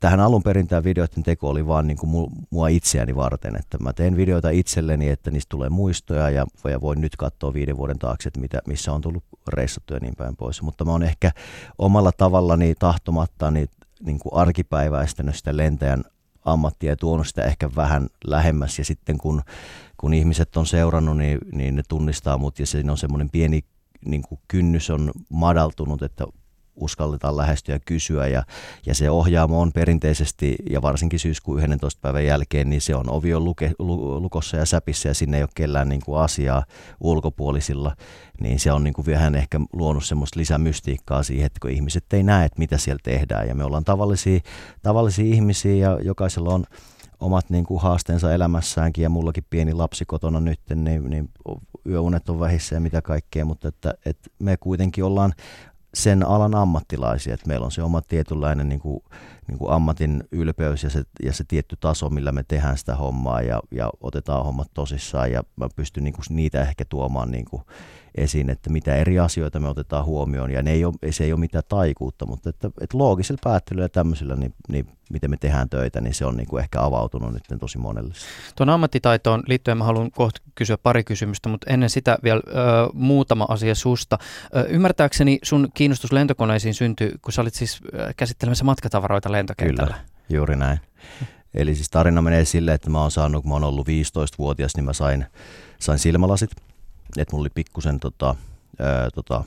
tähän alun perin tämä videoiden teko oli vaan niin kuin mua itseäni varten, että mä teen videoita itselleni, että niistä tulee muistoja ja, ja voin nyt katsoa viiden vuoden taakse, että mitä, missä on tullut reissattu ja niin päin pois. Mutta mä oon ehkä omalla tavallani tahtomatta niin, niin kuin arkipäiväistänyt sitä lentäjän ammattia ja tuonut sitä ehkä vähän lähemmäs ja sitten kun, kun ihmiset on seurannut, niin, niin ne tunnistaa mut ja siinä on semmoinen pieni niin kuin kynnys on madaltunut, että uskalletaan lähestyä ja kysyä. Ja, ja se ohjaamo on perinteisesti, ja varsinkin syyskuun 11. päivän jälkeen, niin se on ovi on luke, lu, lukossa ja säpissä ja sinne ei ole kellään niin kuin asiaa ulkopuolisilla. Niin se on niin kuin vähän ehkä luonut semmoista lisämystiikkaa siihen, että kun ihmiset ei näe, että mitä siellä tehdään. Ja me ollaan tavallisia, tavallisia ihmisiä ja jokaisella on omat niin kuin haasteensa elämässäänkin ja mullakin pieni lapsi kotona nyt, niin, niin yöunet on vähissä ja mitä kaikkea, mutta että, että me kuitenkin ollaan sen alan ammattilaisia, että meillä on se oma tietynlainen niin kuin, niin kuin ammatin ylpeys ja se, ja se tietty taso, millä me tehdään sitä hommaa ja, ja otetaan hommat tosissaan ja mä pystyn niin kuin niitä ehkä tuomaan niin kuin esiin, että mitä eri asioita me otetaan huomioon. Ja ne ei ole, se ei ole mitään taikuutta, mutta että, että loogisella päättelyllä ja tämmöisellä, niin, niin miten me tehdään töitä, niin se on niin kuin ehkä avautunut nyt tosi monelle. Tuon ammattitaitoon liittyen mä haluan kohta kysyä pari kysymystä, mutta ennen sitä vielä ö, muutama asia susta. Ö, ymmärtääkseni sun kiinnostus lentokoneisiin syntyi, kun sä olit siis käsittelemässä matkatavaroita lentokentällä. Kyllä, juuri näin. Eli siis tarina menee sille, että mä oon saanut, kun mä oon ollut 15-vuotias, niin mä sain, sain silmälasit – että mulla oli pikkusen tota, ää, tota,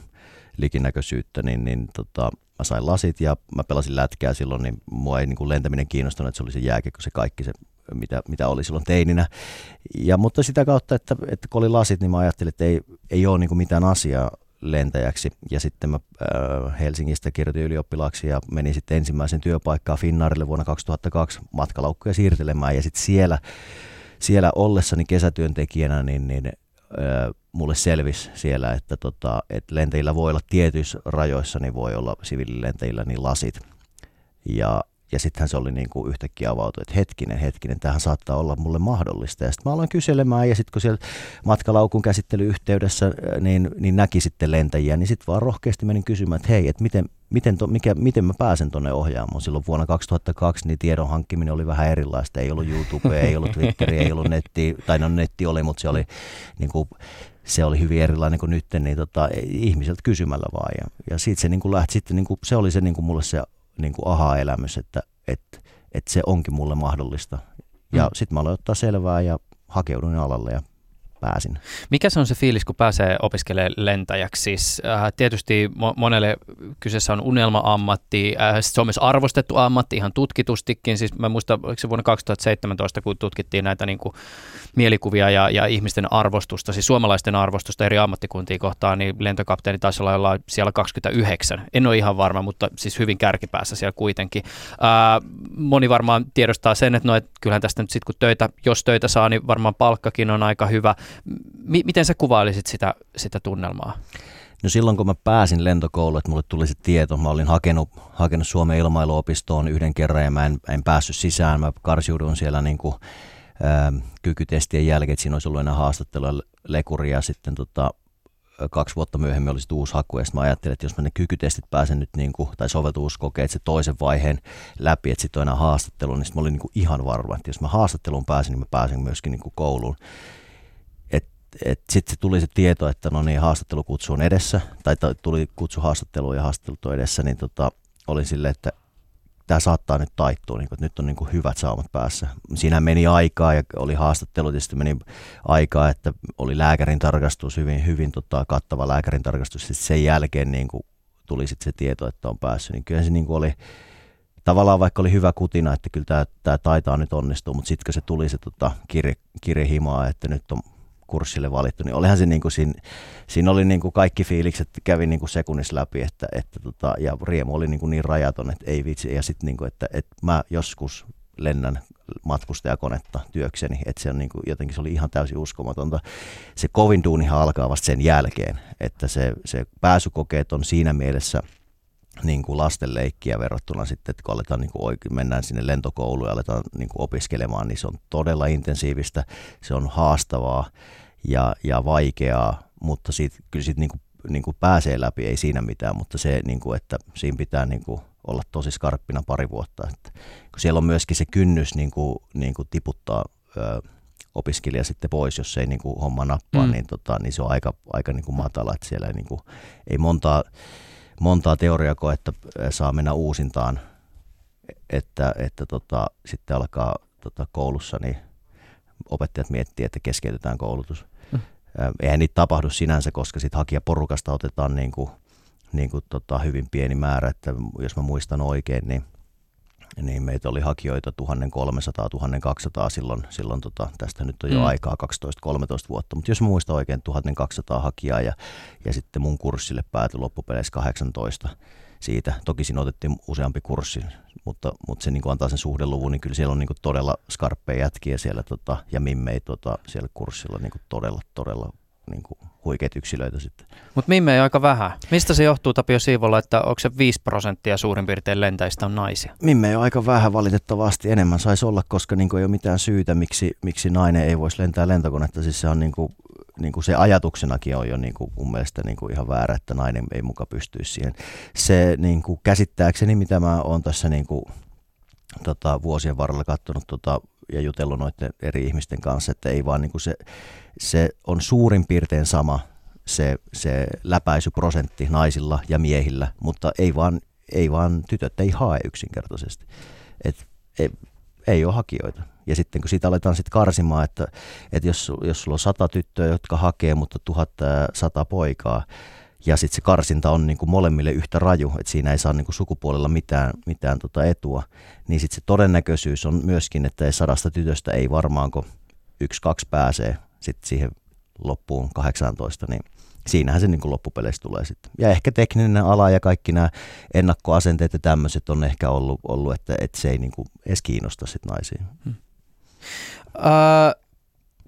likinäköisyyttä, niin, niin tota, mä sain lasit ja mä pelasin lätkää silloin, niin mua ei niin kuin lentäminen kiinnostunut, että se oli se jääkiekko, se kaikki se, mitä, mitä oli silloin teininä. Ja, mutta sitä kautta, että, että kun oli lasit, niin mä ajattelin, että ei, ei ole niin mitään asiaa lentäjäksi. Ja sitten mä äh, Helsingistä kirjoitin ylioppilaaksi ja menin sitten ensimmäisen työpaikkaan Finnaarille vuonna 2002 matkalaukkuja siirtelemään. Ja sitten siellä, siellä ollessani kesätyöntekijänä, niin, niin mulle selvisi siellä, että, tota, että lentäjillä voi olla tietyissä rajoissa, niin voi olla siviililentäjillä niin lasit. Ja, ja sittenhän se oli niin kuin yhtäkkiä avautu, että hetkinen, hetkinen, tähän saattaa olla mulle mahdollista. Ja sitten mä aloin kyselemään ja sitten kun siellä matkalaukun käsittelyyhteydessä niin, niin näki sitten lentäjiä, niin sitten vaan rohkeasti menin kysymään, että hei, että miten, miten, to, mikä, miten mä pääsen tuonne ohjaamoon. Silloin vuonna 2002 niin tiedon hankkiminen oli vähän erilaista. Ei ollut YouTube, ei ollut Twitteri, ei ollut netti, tai no netti oli, mutta se oli, niin kuin, se oli hyvin erilainen kuin nyt, niin tota, ihmiseltä kysymällä vaan. Ja, ja siitä se niin kuin lähti sitten, niin kuin, se oli se niin kuin mulle se niin kuin aha-elämys, että, että, että se onkin mulle mahdollista. Ja mm. sitten mä aloin ottaa selvää ja hakeuduin alalle ja pääsin. Mikä se on se fiilis, kun pääsee opiskelemaan lentäjäksi? Siis, äh, tietysti mo- monelle kyseessä on unelma-ammatti, äh, se on myös arvostettu ammatti ihan tutkitustikin. Siis mä muistan, oliko se vuonna 2017, kun tutkittiin näitä niin kuin, mielikuvia ja, ja ihmisten arvostusta, siis suomalaisten arvostusta eri ammattikuntia kohtaan, niin lentokapteeni taisi olla jollain siellä 29. En ole ihan varma, mutta siis hyvin kärkipäässä siellä kuitenkin. Äh, moni varmaan tiedostaa sen, että no, et kyllähän tästä nyt sitten kun töitä, jos töitä saa, niin varmaan palkkakin on aika hyvä. M- miten sä kuvailisit sitä, sitä tunnelmaa? No silloin kun mä pääsin lentokouluun, että mulle tuli se tieto, mä olin hakenut, hakenut Suomen ilmailuopistoon yhden kerran ja mä en, en päässyt sisään. Mä karsiudun siellä niin kuin, ää, kykytestien jälkeen, että siinä olisi ollut enää haastattelua lekuria. Sitten tota, kaksi vuotta myöhemmin olisi uusi haku, ja mä ajattelin, että jos mä ne kykytestit pääsen nyt, niin kuin, tai soveltuvuuskokeet, se toisen vaiheen läpi, että sitten on enää haastattelu, niin mä olin niin kuin ihan varma, että jos mä haastatteluun pääsen, niin mä pääsen myöskin niin kuin kouluun sitten tuli se tieto, että no niin, haastattelukutsu on edessä, tai tuli kutsu haastatteluun ja haastattelut on edessä, niin tota, olin silleen, että tämä saattaa nyt taittua, niin kuin, että nyt on niin kuin hyvät saumat päässä. Siinä meni aikaa ja oli haastattelut ja sitten meni aikaa, että oli lääkärin tarkastus, hyvin, hyvin tota, kattava lääkärin tarkastus. Sitten sen jälkeen niin kuin tuli sitten se tieto, että on päässyt, niin kyllä se niin kuin oli, tavallaan vaikka oli hyvä kutina, että kyllä tämä, taitaa nyt onnistua, mutta sitten kun se tuli se tota, kirje, kirjehimaa, että nyt on kurssille valittu, niin olihan se niin kuin siinä, siinä oli niin kuin kaikki fiilikset kävi niin kuin sekunnissa läpi, että, että tota, ja riemu oli niin, kuin niin rajaton, että ei vitsi, ja sitten niin kuin, että, että mä joskus lennän matkustajakonetta työkseni, että se on niin kuin, jotenkin se oli ihan täysin uskomatonta. Se kovin duunihan alkaa vasta sen jälkeen, että se, se pääsykokeet on siinä mielessä niin kuin lastenleikkiä verrattuna sitten, että kun aletaan niin kuin oikein, mennään sinne lentokouluun ja aletaan niin kuin opiskelemaan, niin se on todella intensiivistä, se on haastavaa ja, ja vaikeaa, mutta siitä, kyllä siitä niin kuin, niin kuin pääsee läpi, ei siinä mitään, mutta se, niin kuin, että siinä pitää niin kuin olla tosi skarppina pari vuotta. Että, kun siellä on myöskin se kynnys niin kuin, niin kuin tiputtaa ö, opiskelija sitten pois, jos ei niin kuin homma nappaa, mm. niin, tota, niin se on aika, aika niin kuin matala, että siellä ei, niin kuin, ei montaa, montaa teoriakoetta saa mennä uusintaan, että, että tota, sitten alkaa tota, koulussa, niin opettajat miettii, että keskeytetään koulutus. Mm. Eihän niitä tapahdu sinänsä, koska sitten hakijaporukasta otetaan niin kuin, niin kuin tota, hyvin pieni määrä, että jos mä muistan oikein, niin, niin meitä oli hakijoita 1300-1200 silloin, silloin tota, tästä nyt on jo mm. aikaa 12-13 vuotta, mutta jos mä muistan oikein 1200 hakijaa ja, ja sitten mun kurssille päätyi loppupeleissä 18 siitä. Toki siinä otettiin useampi kurssi, mutta, mutta se niin kuin antaa sen suhdeluvun, niin kyllä siellä on niin kuin todella skarppeja jätkiä siellä tota, ja mimmei tota, siellä kurssilla niin kuin todella, todella niin kuin huikeita yksilöitä sitten. Mutta mimme ei aika vähän. Mistä se johtuu Tapio Siivolla, että onko se 5 prosenttia suurin piirtein lentäjistä on naisia? Mimme ei ole aika vähän valitettavasti. Enemmän saisi olla, koska niin ei ole mitään syytä, miksi, miksi nainen ei voisi lentää lentokonetta. Siis se on niin kuin, niin kuin se ajatuksenakin on jo niin kuin mun mielestä niin kuin ihan väärä, että nainen ei muka pystyisi siihen. Se niin kuin käsittääkseni, mitä mä oon tässä niin kuin, tota, vuosien varrella katsonut tota, ja jutellut noiden eri ihmisten kanssa, että ei vaan niin kuin se, se on suurin piirtein sama se, se läpäisyprosentti naisilla ja miehillä, mutta ei vaan, ei vaan tytöt ei hae yksinkertaisesti. Et, ei, ei ole hakijoita. Ja sitten kun siitä aletaan sitten karsimaan, että, että jos, jos sulla on sata tyttöä, jotka hakee, mutta tuhat sata poikaa, ja sitten se karsinta on niin kuin molemmille yhtä raju, että siinä ei saa niin kuin sukupuolella mitään, mitään tota etua, niin sitten se todennäköisyys on myöskin, että sadasta tytöstä ei varmaanko yksi, kaksi pääsee sitten siihen loppuun 18, niin siinähän se niin kuin loppupeleissä tulee sitten. Ja ehkä tekninen ala ja kaikki nämä ennakkoasenteet ja tämmöiset on ehkä ollut, ollut että, että se ei niin kuin edes kiinnosta sitten naisia. Hmm. Uh,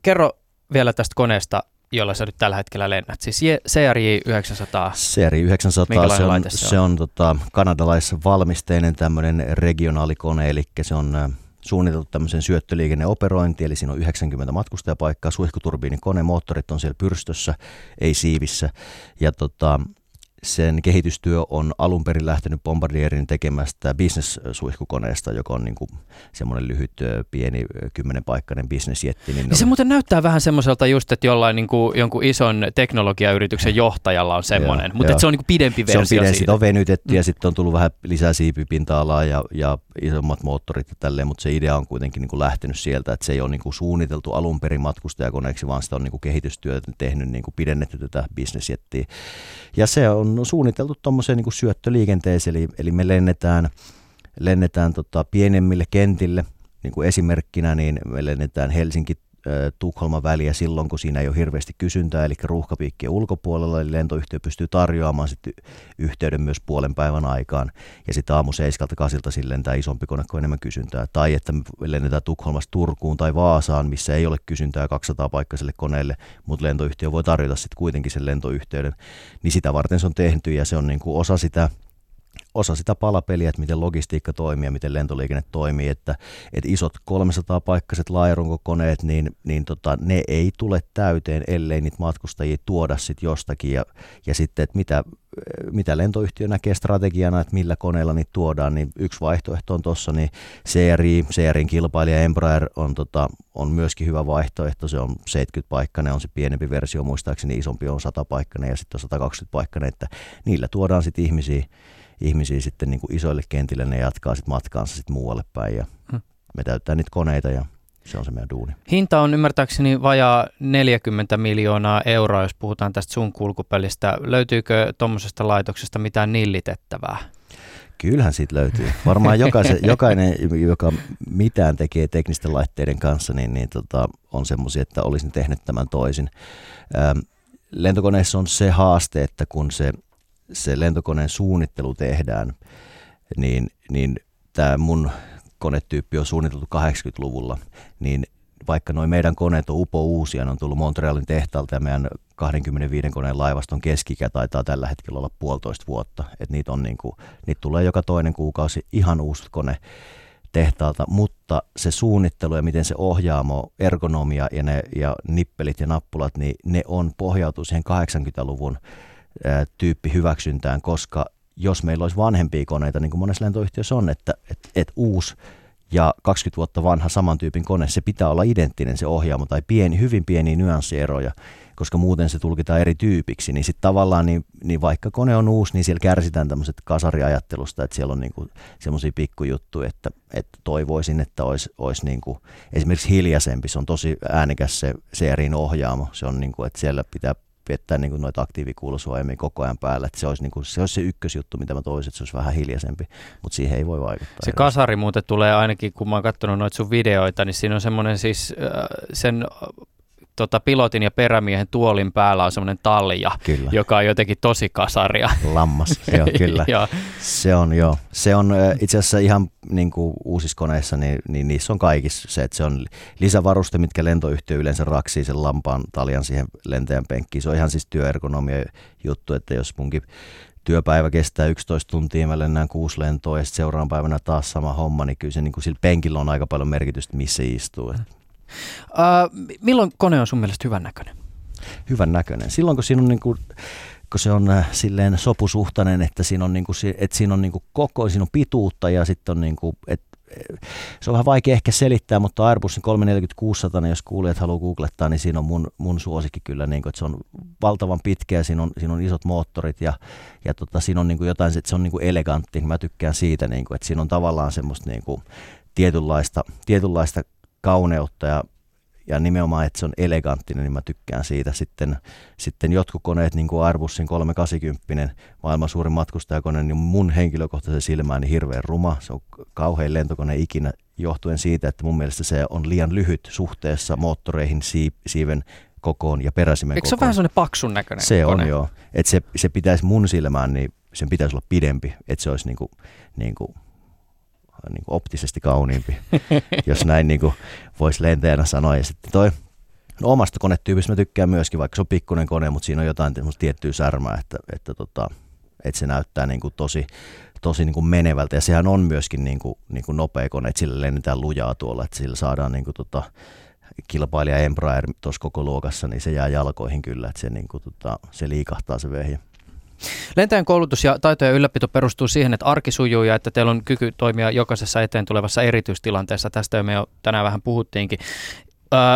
kerro vielä tästä koneesta, jolla sä nyt tällä hetkellä lennät. Siis CRJ 900. CRJ 900, se on, se on, se on tota, kanadalaisvalmisteinen tämmöinen regionaalikone, eli se on suunniteltu tämmöisen syöttöliikenneoperointi, eli siinä on 90 matkustajapaikkaa, suihkuturbiinikone, moottorit on siellä pyrstössä, ei siivissä, ja tota, sen kehitystyö on alun perin lähtenyt Bombardierin tekemästä business-suihkukoneesta, joka on niin kuin semmoinen lyhyt, pieni, kymmenenpaikkainen bisnesjetti. Niin, niin se muuten näyttää vähän semmoiselta just, että jollain niin kuin, jonkun ison teknologiayrityksen johtajalla on semmoinen, joo, mutta joo. se on niin kuin pidempi versio Se on pidempi, siitä on venytetty mm. ja sitten on tullut vähän lisää siipipinta-alaa ja, ja isommat moottorit ja tälleen, mutta se idea on kuitenkin niin kuin lähtenyt sieltä, että se ei ole niin kuin suunniteltu alun perin matkustajakoneeksi, vaan sitä on niin kuin kehitystyötä tehnyt niin kuin pidennetty tätä bisnesjettiä. Ja se on suunniteltu tuommoiseen niin syöttöliikenteeseen, eli, eli me lennetään, lennetään tota pienemmille kentille, niin kuin esimerkkinä, niin me lennetään Helsinki Tukholman väliä silloin, kun siinä ei ole hirveästi kysyntää, eli ruuhkapiikkien ulkopuolella, eli lentoyhtiö pystyy tarjoamaan sitten yhteyden myös puolen päivän aikaan, ja sitten aamu seiskalta kasilta silleen tämä isompi kone, kun enemmän kysyntää, tai että me lennetään Tukholmasta Turkuun tai Vaasaan, missä ei ole kysyntää 200 paikkaiselle koneelle, mutta lentoyhtiö voi tarjota sitten kuitenkin sen lentoyhteyden, niin sitä varten se on tehty, ja se on niin kuin osa sitä osa sitä palapeliä, että miten logistiikka toimii ja miten lentoliikenne toimii, että, että isot 300-paikkaiset laajarunkokoneet, niin, niin tota, ne ei tule täyteen, ellei niitä matkustajia tuoda sitten jostakin ja, ja sitten, että mitä, mitä lentoyhtiö näkee strategiana, että millä koneella niitä tuodaan, niin yksi vaihtoehto on tuossa, niin CRI, CRin kilpailija Embraer on, tota, on myöskin hyvä vaihtoehto, se on 70 paikkainen, on se pienempi versio, muistaakseni isompi on 100 paikkainen ja sitten on 120 paikkainen, että niillä tuodaan sitten ihmisiä ihmisiä sitten niin kuin isoille kentille, ne jatkaa sitten matkaansa sitten muualle päin ja hmm. me täyttää niitä koneita ja se on se meidän duuni. Hinta on ymmärtääkseni vajaa 40 miljoonaa euroa, jos puhutaan tästä sun kulkupelistä. Löytyykö tuommoisesta laitoksesta mitään nillitettävää? Kyllähän siitä löytyy. Varmaan jokaisen, jokainen, joka mitään tekee teknisten laitteiden kanssa, niin, niin tota, on semmoisia, että olisin tehnyt tämän toisin. Ähm, lentokoneessa on se haaste, että kun se, se lentokoneen suunnittelu tehdään, niin, niin tämä mun konetyyppi on suunniteltu 80-luvulla, niin vaikka noin meidän koneet on upo uusia, ne on tullut Montrealin tehtaalta ja meidän 25 koneen laivaston keskikä taitaa tällä hetkellä olla puolitoista vuotta. Et niitä, on niinku, niitä tulee joka toinen kuukausi ihan uusi kone tehtaalta, mutta se suunnittelu ja miten se ohjaamo, ergonomia ja, ne, ja nippelit ja nappulat, niin ne on pohjautu siihen 80-luvun ää, tyyppi hyväksyntään, koska jos meillä olisi vanhempia koneita, niin kuin monessa lentoyhtiössä on, että et, et uusi ja 20 vuotta vanha saman tyypin kone, se pitää olla identtinen se ohjaamo tai pieni, hyvin pieniä nyanssieroja, koska muuten se tulkitaan eri tyypiksi, niin sitten tavallaan, niin, niin vaikka kone on uusi, niin siellä kärsitään tämmöiset kasariajattelusta, että siellä on niinku semmoisia pikkujuttuja, että, että toivoisin, että olisi, olisi niinku, esimerkiksi hiljaisempi, se on tosi äänikäs se seerin ohjaamo, se on niinku, että siellä pitää viettää niin noita aktiivikuulosuojamia koko ajan päällä. Että se, olisi niin kuin, se olisi se ykkösjuttu, mitä mä toisin, että se olisi vähän hiljaisempi, mutta siihen ei voi vaikuttaa. Se kasari muuten tulee ainakin, kun mä oon katsonut noita sun videoita, niin siinä on semmoinen siis äh, sen tota, pilotin ja perämiehen tuolin päällä on semmoinen talja, kyllä. joka on jotenkin tosi kasaria. Lammas, joo, kyllä. joo. Se on joo. Se on itse asiassa ihan niin kuin uusissa koneissa, niin, niin niissä on kaikissa se, että se on lisävaruste, mitkä lentoyhtiö yleensä raksii sen lampaan taljan siihen lentäjän penkkiin. Se on ihan siis työergonomia juttu, että jos munkin työpäivä kestää 11 tuntia, mä lennään kuusi lentoa ja sitten seuraavan päivänä taas sama homma, niin kyllä se niin kuin sillä penkillä on aika paljon merkitystä, missä istuu. Uh, milloin kone on sun mielestä hyvän näköinen? Hyvän näköinen. Silloin kun siinä on niin kuin, kun se on äh, silleen sopusuhtainen, että siinä on, niin kuin, että siinä on niin kuin koko, siinä on pituutta ja sitten on niin kuin, että se on vähän vaikea ehkä selittää, mutta Airbusin 340 niin jos kuulijat haluaa googlettaa, niin siinä on mun, mun suosikki kyllä, niin kuin, että se on valtavan pitkä ja siinä on, siinä on isot moottorit ja, ja tota, siinä on niin kuin jotain, että se on niin kuin elegantti, mä tykkään siitä, niin kuin, että siinä on tavallaan semmoista niin kuin tietynlaista, tietynlaista kauneutta ja, ja nimenomaan, että se on eleganttinen, niin mä tykkään siitä. Sitten, sitten jotkut koneet, niin kuin Airbusin 380, maailman suurin matkustajakone, niin mun henkilökohtaisen silmään niin hirveän ruma. Se on kauhein lentokone ikinä johtuen siitä, että mun mielestä se on liian lyhyt suhteessa moottoreihin, siiven kokoon ja peräsimen Eikö se ole vähän sellainen paksun näköinen Se kone? on joo. Että se, se pitäisi mun silmään, niin sen pitäisi olla pidempi, että se olisi niin kuin, niin kuin niin kuin optisesti kauniimpi, jos näin niin voisi lentäjänä sanoa. Ja sitten toi no omasta konetyypistä mä tykkään myöskin, vaikka se on pikkuinen kone, mutta siinä on jotain tiettyä särmää, että, että, tota, että se näyttää niin kuin tosi, tosi niin kuin menevältä. Ja sehän on myöskin niin kuin, niin kuin nopea kone, että sillä lennetään lujaa tuolla, että sillä saadaan niin kuin, tota, kilpailija Embraer tuossa koko luokassa, niin se jää jalkoihin kyllä, että se, niin kuin, tota, se liikahtaa se vehje. Lentäjän koulutus ja taitojen ylläpito perustuu siihen, että arki sujuu ja että teillä on kyky toimia jokaisessa eteen tulevassa erityistilanteessa. Tästä me jo tänään vähän puhuttiinkin.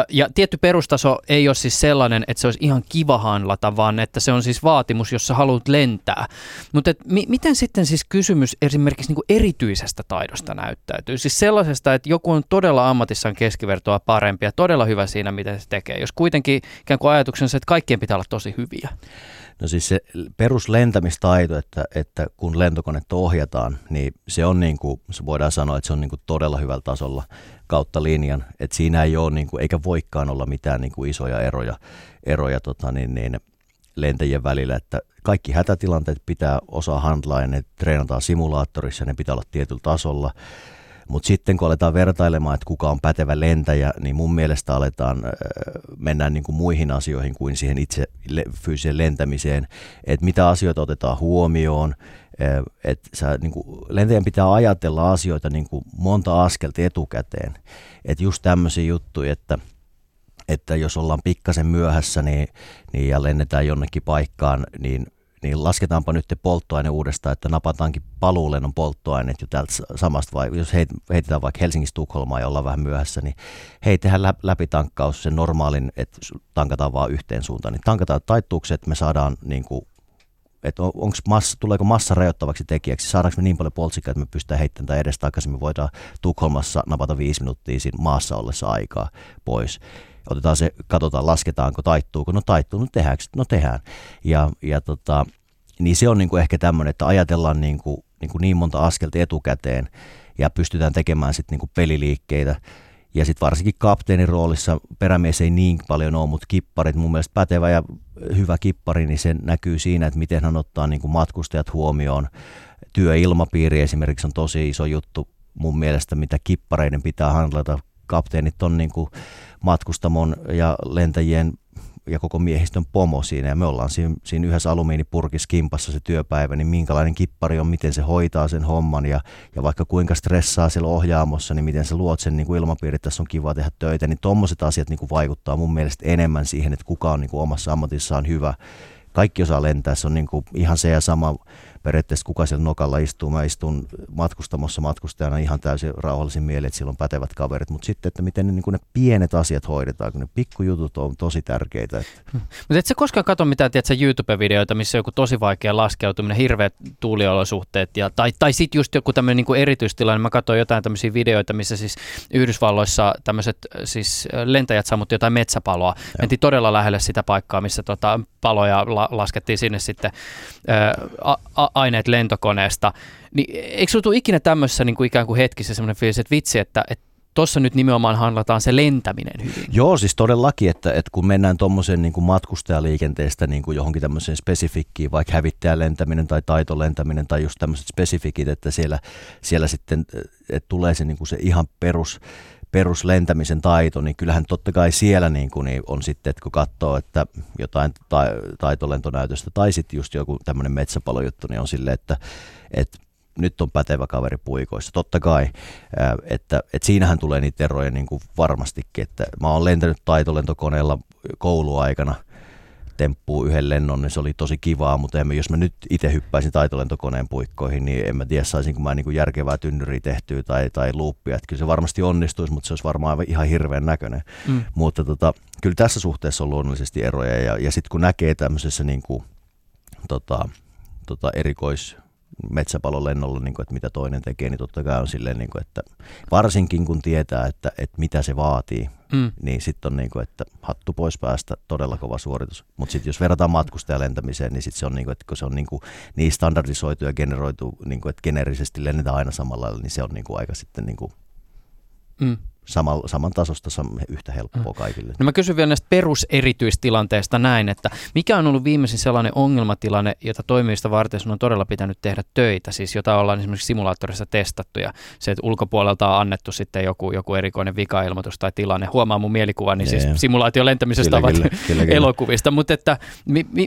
Ja tietty perustaso ei ole siis sellainen, että se olisi ihan kiva handlata, vaan että se on siis vaatimus, jos sä haluat lentää. Mutta mi- miten sitten siis kysymys esimerkiksi niinku erityisestä taidosta näyttäytyy? Siis sellaisesta, että joku on todella ammatissaan keskivertoa parempi ja todella hyvä siinä, mitä se tekee. Jos kuitenkin ikään kuin ajatuksensa, että kaikkien pitää olla tosi hyviä. No siis se peruslentämistaito, että, että kun lentokonetta ohjataan, niin se on niin kuin, se voidaan sanoa, että se on niin kuin todella hyvällä tasolla kautta linjan. Että siinä ei ole, niin kuin, eikä voikaan olla mitään niin kuin isoja eroja, eroja tota, niin, niin, lentäjien välillä, että kaikki hätätilanteet pitää osaa handlaa ja ne treenataan simulaattorissa ne pitää olla tietyllä tasolla. Mutta sitten kun aletaan vertailemaan, että kuka on pätevä lentäjä, niin mun mielestä aletaan äh, mennä niin kuin muihin asioihin kuin siihen itse fyysiseen lentämiseen. Että mitä asioita otetaan huomioon, äh, että niin lentäjän pitää ajatella asioita niin kuin monta askelta etukäteen. Että just tämmöisiä juttuja, että että jos ollaan pikkasen myöhässä niin, niin ja lennetään jonnekin paikkaan, niin niin lasketaanpa nyt polttoaine uudestaan, että napataankin paluulennon polttoaineet jo täältä samasta, vai jos heitetään vaikka Helsingistä Tukholmaan ja ollaan vähän myöhässä, niin hei, tehdään läpitankkaus sen normaalin, että tankataan vaan yhteen suuntaan, niin tankataan taittuukset, me saadaan niin kuin että massa, tuleeko massa rajoittavaksi tekijäksi, saadaanko me niin paljon poltsikaa, että me pystytään heittämään tätä edes takaisin, me voidaan Tukholmassa napata viisi minuuttia siinä maassa ollessa aikaa pois. Otetaan se, katsotaan, lasketaanko, taittuuko, no taittuu, no tehdäänkö, no tehdään. Ja, ja tota, niin se on niin kuin ehkä tämmöinen, että ajatellaan niin, kuin, niin, kuin niin monta askelta etukäteen ja pystytään tekemään sitten niin peliliikkeitä. Ja sitten varsinkin kapteenin roolissa perämies ei niin paljon ole, mutta kipparit, mun mielestä pätevä ja hyvä kippari, niin se näkyy siinä, että miten hän ottaa niin kuin matkustajat huomioon. Työilmapiiri esimerkiksi on tosi iso juttu mun mielestä, mitä kippareiden pitää handlata. Kapteenit on niin kuin matkustamon ja lentäjien ja koko miehistön pomo siinä ja me ollaan siinä, siinä yhdessä alumiinipurkissa kimpassa se työpäivä, niin minkälainen kippari on, miten se hoitaa sen homman ja, ja vaikka kuinka stressaa siellä ohjaamossa, niin miten se luot sen niin kuin ilmapiiri, tässä on kiva tehdä töitä, niin tuommoiset asiat niin kuin vaikuttaa mun mielestä enemmän siihen, että kuka on niin kuin omassa ammatissaan hyvä. Kaikki osaa lentää, se on niin kuin ihan se ja sama periaatteessa kuka siellä nokalla istuu. Mä istun matkustamossa matkustajana ihan täysin rauhallisin mieli, että siellä on pätevät kaverit, mutta sitten, että miten ne, niin ne pienet asiat hoidetaan, kun ne pikkujutut on tosi tärkeitä. Että. Hmm. Mutta et sä koskaan katso mitään tiedätkö, YouTube-videoita, missä on joku tosi vaikea laskeutuminen, hirveät tuuliolosuhteet, ja, tai, tai sitten just joku tämmöinen niin erityistilanne. Mä katsoin jotain tämmöisiä videoita, missä siis Yhdysvalloissa tämmöiset siis lentäjät sammutti jotain metsäpaloa. Joo. Mentiin todella lähelle sitä paikkaa, missä tota, paloja la, laskettiin sinne sitten ää, a, a, aineet lentokoneesta. Niin eikö sinulla tule ikinä tämmöisessä niin kuin ikään kuin hetkissä semmoinen fiilis, että vitsi, että, että tuossa nyt nimenomaan handlataan se lentäminen hyvin. Joo, siis todellakin, että, että kun mennään tuommoisen niin matkustajaliikenteestä niin kuin johonkin tämmöiseen spesifikkiin, vaikka hävittäjälentäminen tai taitolentäminen tai just tämmöiset spesifikit, että siellä, siellä sitten että tulee se, niin kuin se ihan perus peruslentämisen taito, niin kyllähän totta kai siellä niin kuin, niin on sitten, että kun katsoo, että jotain ta- taitolentonäytöstä tai sitten just joku tämmöinen metsäpalojuttu, niin on silleen, että, että nyt on pätevä kaveri puikoissa. Totta kai, että, että siinähän tulee niitä eroja niin kuin varmastikin, että mä oon lentänyt taitolentokoneella kouluaikana – temppuu yhden lennon, niin se oli tosi kivaa, mutta emme, jos mä nyt itse hyppäisin taitolentokoneen puikkoihin, niin en mä tiedä, saisinko mä niin kuin järkevää tynnyriä tehtyä tai, tai luuppia. Että kyllä se varmasti onnistuisi, mutta se olisi varmaan ihan hirveän näköinen. Mm. Mutta tota, kyllä tässä suhteessa on luonnollisesti eroja ja, ja sitten kun näkee tämmöisessä niin kuin, tota, tota erikois metsäpalon lennolla, niin kuin, että mitä toinen tekee, niin totta kai on silleen, niin kuin, että varsinkin kun tietää, että, että mitä se vaatii, mm. niin sitten on niin kuin, että hattu pois päästä, todella kova suoritus. Mutta sitten jos verrataan matkustajalentämiseen, niin sitten se on, niin kuin, että kun se on niin, kuin, niin standardisoitu ja generoitu, niin kuin, että generisesti lennetään aina samalla lailla, niin se on niin kuin aika sitten niin kuin, mm saman, saman tasosta yhtä helppoa mm. kaikille. No mä kysyn vielä näistä peruserityistilanteista näin, että mikä on ollut viimeisin sellainen ongelmatilanne, jota toimivista varten sun on todella pitänyt tehdä töitä, siis jota ollaan esimerkiksi simulaattorissa testattu ja se, että ulkopuolelta on annettu sitten joku, joku erikoinen vikailmoitus tai tilanne. Huomaa mun mielikuvani niin siis simulaation lentämisestä kyllä, ovat kyllä, kyllä, kyllä. elokuvista, mutta että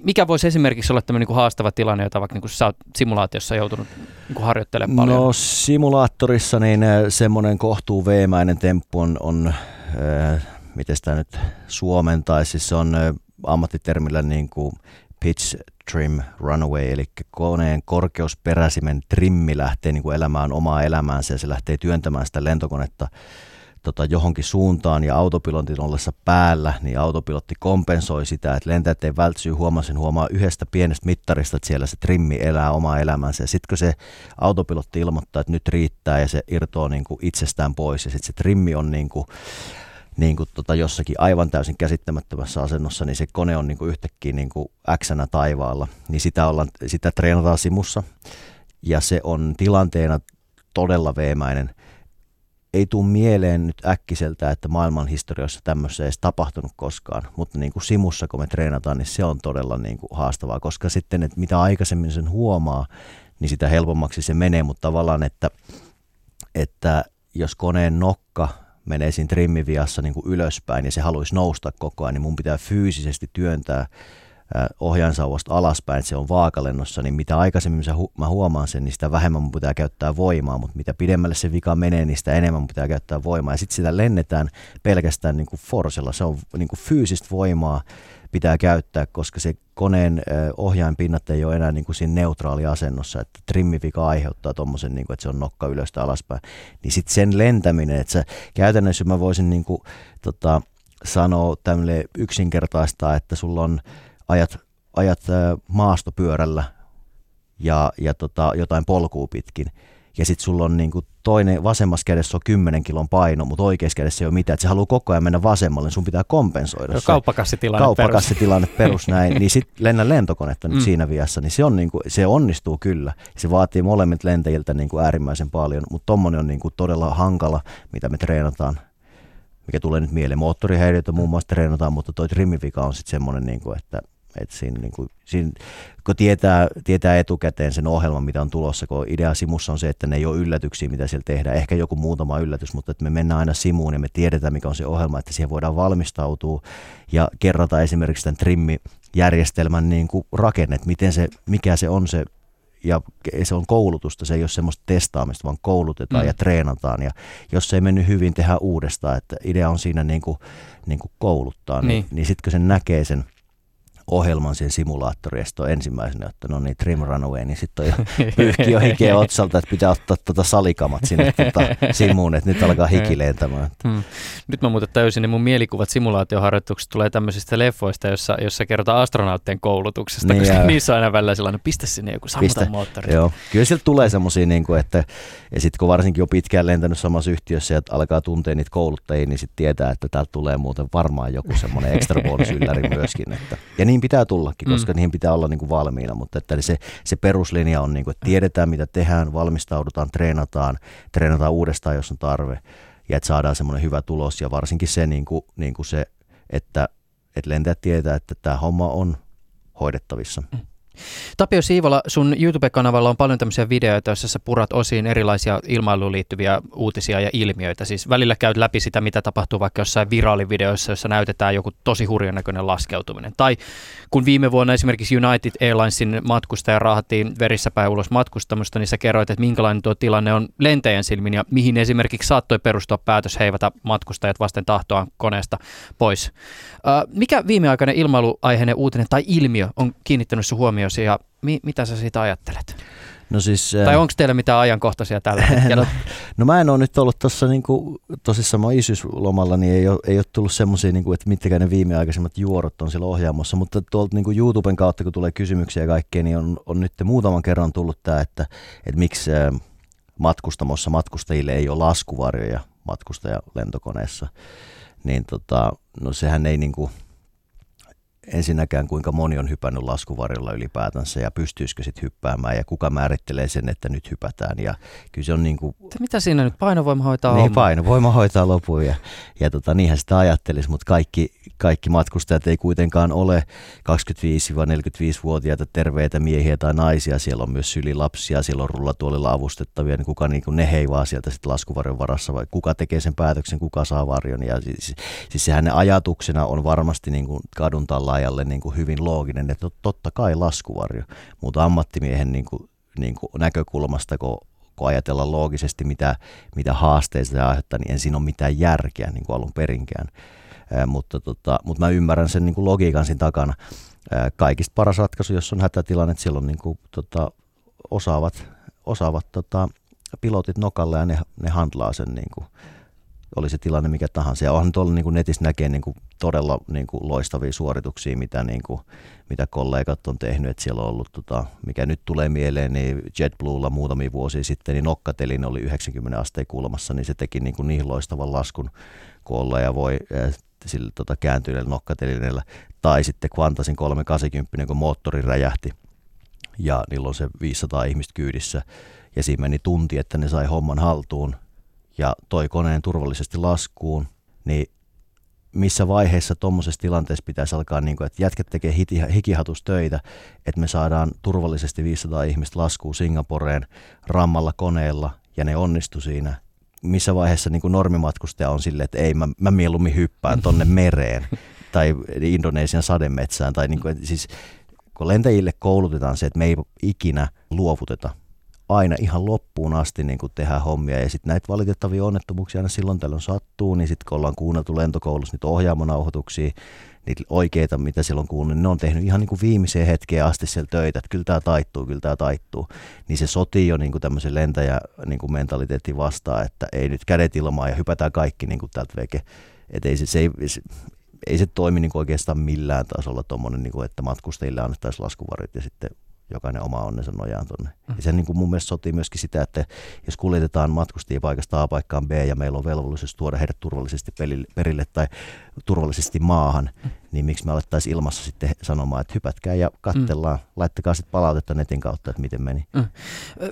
mikä voisi esimerkiksi olla tämmöinen niin haastava tilanne, jota vaikka niin kuin sä oot simulaatiossa joutunut niin kuin harjoittelemaan paljon? No simulaattorissa niin äh, semmoinen kohtuu veemäinen temppu loppu on, on äh, miten sitä nyt suomentaisi, siis se on äh, ammattitermillä niin kuin pitch trim runaway, eli koneen korkeusperäisimen trimmi lähtee niin kuin elämään omaa elämäänsä ja se lähtee työntämään sitä lentokonetta tota, johonkin suuntaan ja autopilotin ollessa päällä, niin autopilotti kompensoi sitä, että lentäjät ei vältsyy huomasin huomaa yhdestä pienestä mittarista, että siellä se trimmi elää omaa elämänsä. Sitten kun se autopilotti ilmoittaa, että nyt riittää ja se irtoaa niin kuin itsestään pois ja sitten se trimmi on niin kuin, niin kuin tota jossakin aivan täysin käsittämättömässä asennossa, niin se kone on niin kuin yhtäkkiä niin kuin X-nä taivaalla. Niin sitä, ollaan, sitä treenataan simussa ja se on tilanteena todella veemäinen ei tule mieleen nyt äkkiseltä, että maailman historiassa tämmöistä ei edes tapahtunut koskaan, mutta niin kuin simussa, kun me treenataan, niin se on todella niin kuin haastavaa, koska sitten, että mitä aikaisemmin sen huomaa, niin sitä helpommaksi se menee, mutta tavallaan, että, että jos koneen nokka menee siinä trimmiviassa niin kuin ylöspäin ja se haluaisi nousta koko ajan, niin mun pitää fyysisesti työntää ohjainsauvasta alaspäin, että se on vaakalennossa, niin mitä aikaisemmin mä huomaan sen, niin sitä vähemmän mun pitää käyttää voimaa, mutta mitä pidemmälle se vika menee, niin sitä enemmän mun pitää käyttää voimaa. Ja sitten sitä lennetään pelkästään niin kuin forsella, se on niin kuin fyysistä voimaa pitää käyttää, koska se koneen ohjainpinnat ei ole enää niin kuin siinä neutraali asennossa, että trimmivika aiheuttaa tuommoisen, niin kuin, että se on nokka ylöstä alaspäin. Niin sitten sen lentäminen, että sä, käytännössä mä voisin niin kuin, tota, sanoa tämmöille yksinkertaista, että sulla on ajat, ajat maastopyörällä ja, ja tota, jotain polkua pitkin. Ja sitten sulla on niinku toinen, vasemmassa kädessä on 10 kilon paino, mutta oikeassa kädessä ei ole mitään. Että se haluaa koko ajan mennä vasemmalle, niin sun pitää kompensoida se. Kauppakassitilanne, kauppakassitilanne perus. perus näin. niin sitten lennä lentokonetta nyt mm. siinä viassa, niin se, on niinku, se onnistuu kyllä. Se vaatii molemmit lentäjiltä niinku äärimmäisen paljon, mutta tommonen on niinku todella hankala, mitä me treenataan mikä tulee nyt mieleen. Moottorihäiriötä muun muassa treenataan, mutta toi trimmivika on sitten semmoinen, niin kuin, että et siinä, niin kuin, siinä, kun tietää, tietää etukäteen sen ohjelman, mitä on tulossa, kun idea simussa on se, että ne ei ole yllätyksiä, mitä siellä tehdään. Ehkä joku muutama yllätys, mutta että me mennään aina simuun ja me tiedetään, mikä on se ohjelma, että siihen voidaan valmistautua ja kerrata esimerkiksi tämän trimmijärjestelmän niin kuin rakennet, miten se, mikä se on se ja se on koulutusta, se ei ole semmoista testaamista, vaan koulutetaan mm. ja treenataan. Ja jos se ei mennyt hyvin, tehdä uudestaan. Että idea on siinä niin kuin, niin kuin kouluttaa, niin, niin, niin sitten kun sen näkee sen ohjelman siihen simulaattoriin, ja on ensimmäisenä, että no niin, Trim Runaway, niin sitten on jo pyyhki jo hikeä otsalta, että pitää ottaa tuota salikamat sinne tuota simuun, että nyt alkaa hiki lentämään. Hmm. Nyt mä muuten täysin, niin mun mielikuvat simulaatioharjoituksista tulee tämmöisistä leffoista, jossa, jossa kerrotaan astronauttien koulutuksesta, niin koska jää. niissä on aina välillä sellainen, pistä sinne joku sammuta moottori. Joo, kyllä sieltä tulee semmoisia, niin kuin, että ja sitten kun varsinkin on pitkään lentänyt samassa yhtiössä ja alkaa tuntea niitä kouluttajia, niin sitten tietää, että täältä tulee muuten varmaan joku semmoinen ekstra bonusylläri myöskin. Että, ja niin pitää tullakin, mm. koska mm. niihin pitää olla niin kuin valmiina, mutta että se, se peruslinja on, niin kuin, että tiedetään mitä tehdään, valmistaudutaan, treenataan, treenataan uudestaan, jos on tarve ja että saadaan semmoinen hyvä tulos ja varsinkin se, niin kuin, niin kuin se että, että lentäjät tietää, että tämä homma on hoidettavissa. Mm. Tapio Siivola, sun YouTube-kanavalla on paljon tämmöisiä videoita, joissa sä purat osiin erilaisia ilmailuun liittyviä uutisia ja ilmiöitä. Siis välillä käyt läpi sitä, mitä tapahtuu vaikka jossain viraalivideoissa, jossa näytetään joku tosi hurjan näköinen laskeutuminen. Tai kun viime vuonna esimerkiksi United Airlinesin matkustaja raahattiin verissä päin ulos matkustamusta, niin sä kerroit, että minkälainen tuo tilanne on lentäjän silmin ja mihin esimerkiksi saattoi perustua päätös heivata matkustajat vasten tahtoa koneesta pois. Mikä viimeaikainen ilmailuaiheinen uutinen tai ilmiö on kiinnittänyt sun huomiosi ja mi- mitä sä siitä ajattelet? No siis, tai onko teillä mitään ajankohtaisia tällä hetkellä? no, no mä en ole nyt ollut tuossa niinku, tosissaan mä isyyslomalla, niin ei ole, ei ole tullut semmoisia, niinku, että mitkä ne viimeaikaisemmat juorot on siellä ohjaamossa, mutta tuolta niinku YouTuben kautta, kun tulee kysymyksiä ja kaikkea, niin on, on nyt muutaman kerran tullut tämä, että, että miksi matkustamossa matkustajille ei ole laskuvarjoja matkustajalentokoneessa. Niin tota, no sehän ei niinku, ensinnäkään kuinka moni on hypännyt laskuvarjolla ylipäätänsä ja pystyisikö sitten hyppäämään ja kuka määrittelee sen, että nyt hypätään. Ja kyllä se on niin kuin... Mitä siinä nyt painovoima hoitaa Niin, painovoima hoitaa lopun ja, ja tota, niinhän sitä ajattelisi, mutta kaikki, kaikki matkustajat ei kuitenkaan ole 25-45-vuotiaita terveitä miehiä tai naisia. Siellä on myös sylilapsia, siellä on rullatuolilla avustettavia, niin kuka niin kuin ne heivaa sieltä sitten laskuvarjon varassa vai kuka tekee sen päätöksen, kuka saa varjon. Ja siis, siis sehän ne ajatuksena on varmasti niin kuin kadun tallaajalle niin kuin hyvin looginen, että totta kai laskuvarjo, mutta ammattimiehen niin kuin, niin kuin näkökulmasta, kun kun ajatellaan loogisesti, mitä, mitä haasteita se aiheuttaa, niin en siinä ole mitään järkeä niin kuin alun perinkään mutta, tota, mutta mä ymmärrän sen niin kuin logiikan siinä takana. kaikista paras ratkaisu, jos on hätätilanne, että silloin niin kuin, tota, osaavat, osaavat tota, pilotit nokalle ja ne, ne handlaa sen niin kuin, oli se tilanne mikä tahansa. Ja onhan tuolla niin kuin netissä näkee niin kuin todella niin kuin loistavia suorituksia, mitä, niin kuin, mitä kollegat on tehnyt. Että siellä on ollut, tota, mikä nyt tulee mieleen, niin JetBluella muutamia vuosia sitten, niin nokkatelin oli 90 asteen kulmassa, niin se teki niin, kuin niin loistavan laskun kuin ja voi sillä tota, kääntyneellä nokkatelineellä. Tai sitten Quantasin 380, kun moottori räjähti ja niillä on se 500 ihmistä kyydissä. Ja siinä meni tunti, että ne sai homman haltuun ja toi koneen turvallisesti laskuun. Niin missä vaiheessa tuommoisessa tilanteessa pitäisi alkaa, niin kuin, että jätket tekee hikihatustöitä, että me saadaan turvallisesti 500 ihmistä laskuun Singaporeen rammalla koneella ja ne onnistu siinä missä vaiheessa niin kuin normimatkustaja on silleen, että ei, mä, mä mieluummin hyppään tonne mereen tai Indonesian sademetsään. Tai niin kuin, siis, kun lentäjille koulutetaan se, että me ei ikinä luovuteta aina ihan loppuun asti niin kuin tehdään hommia. Ja sitten näitä valitettavia onnettomuuksia aina silloin tällöin sattuu, niin sitten kun ollaan kuunneltu lentokoulussa niitä ohjaamonauhoituksia, niitä oikeita, mitä silloin kuullut, niin ne on tehnyt ihan niin kuin viimeiseen hetkeen asti siellä töitä, että kyllä tämä taittuu, kyllä tämä taittuu. Niin se sotii jo niin kuin tämmöisen lentäjä niin kuin mentaliteetti vastaan, että ei nyt kädet ilmaa ja hypätään kaikki niin kuin tältä veke. Että ei se, se, ei, se, ei se toimi niin kuin oikeastaan millään tasolla tuommoinen, niin kuin, että matkustajille annettaisiin laskuvarit ja sitten jokainen oma onnensa nojaan tuonne. Mm. Ja se niin kuin mun mielestä sotii myöskin sitä, että jos kuljetetaan matkustajia paikasta A paikkaan B ja meillä on velvollisuus tuoda heidät turvallisesti perille tai turvallisesti maahan, mm. Niin miksi me alettaisiin ilmassa sitten sanomaan, että hypätkää ja kattellaan, mm. laittakaa sitten palautetta netin kautta, että miten meni. Mm.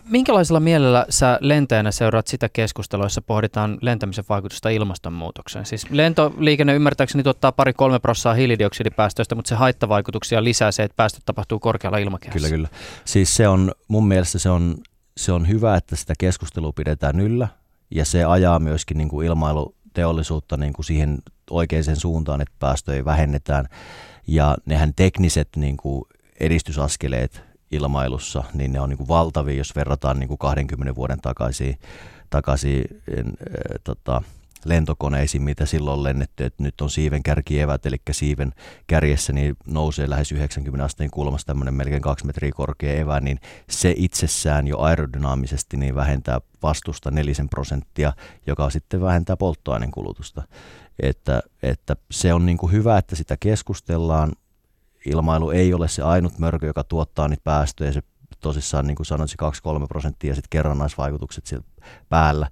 Minkälaisella mielellä sä lentäjänä seuraat sitä keskustelua, jossa pohditaan lentämisen vaikutusta ilmastonmuutokseen? Siis lentoliikenne ymmärtääkseni tuottaa pari-kolme prosenttia hiilidioksidipäästöistä, mutta se haittavaikutuksia lisää se, että päästöt tapahtuu korkealla ilmakehässä. Kyllä, kyllä. Siis se on, mun mielestä se on, se on hyvä, että sitä keskustelua pidetään yllä ja se ajaa myöskin niin kuin ilmailuteollisuutta niin kuin siihen oikeaan suuntaan, että päästöjä vähennetään. Ja nehän tekniset niin kuin edistysaskeleet ilmailussa, niin ne on niin kuin valtavia, jos verrataan niin kuin 20 vuoden takaisin, takaisin äh, tota, lentokoneisiin, mitä silloin on lennetty, että nyt on siiven kärkievät, eli siiven kärjessä niin nousee lähes 90 asteen kulmassa tämmöinen melkein kaksi metriä korkea evä, niin se itsessään jo aerodynaamisesti niin vähentää vastusta nelisen prosenttia, joka sitten vähentää polttoaineen kulutusta. Että, että se on niin kuin hyvä, että sitä keskustellaan. Ilmailu ei ole se ainut mörkö, joka tuottaa niitä päästöjä. Se tosissaan, niin kuin sanoin, 2-3 prosenttia ja sitten kerrannaisvaikutukset siellä päällä.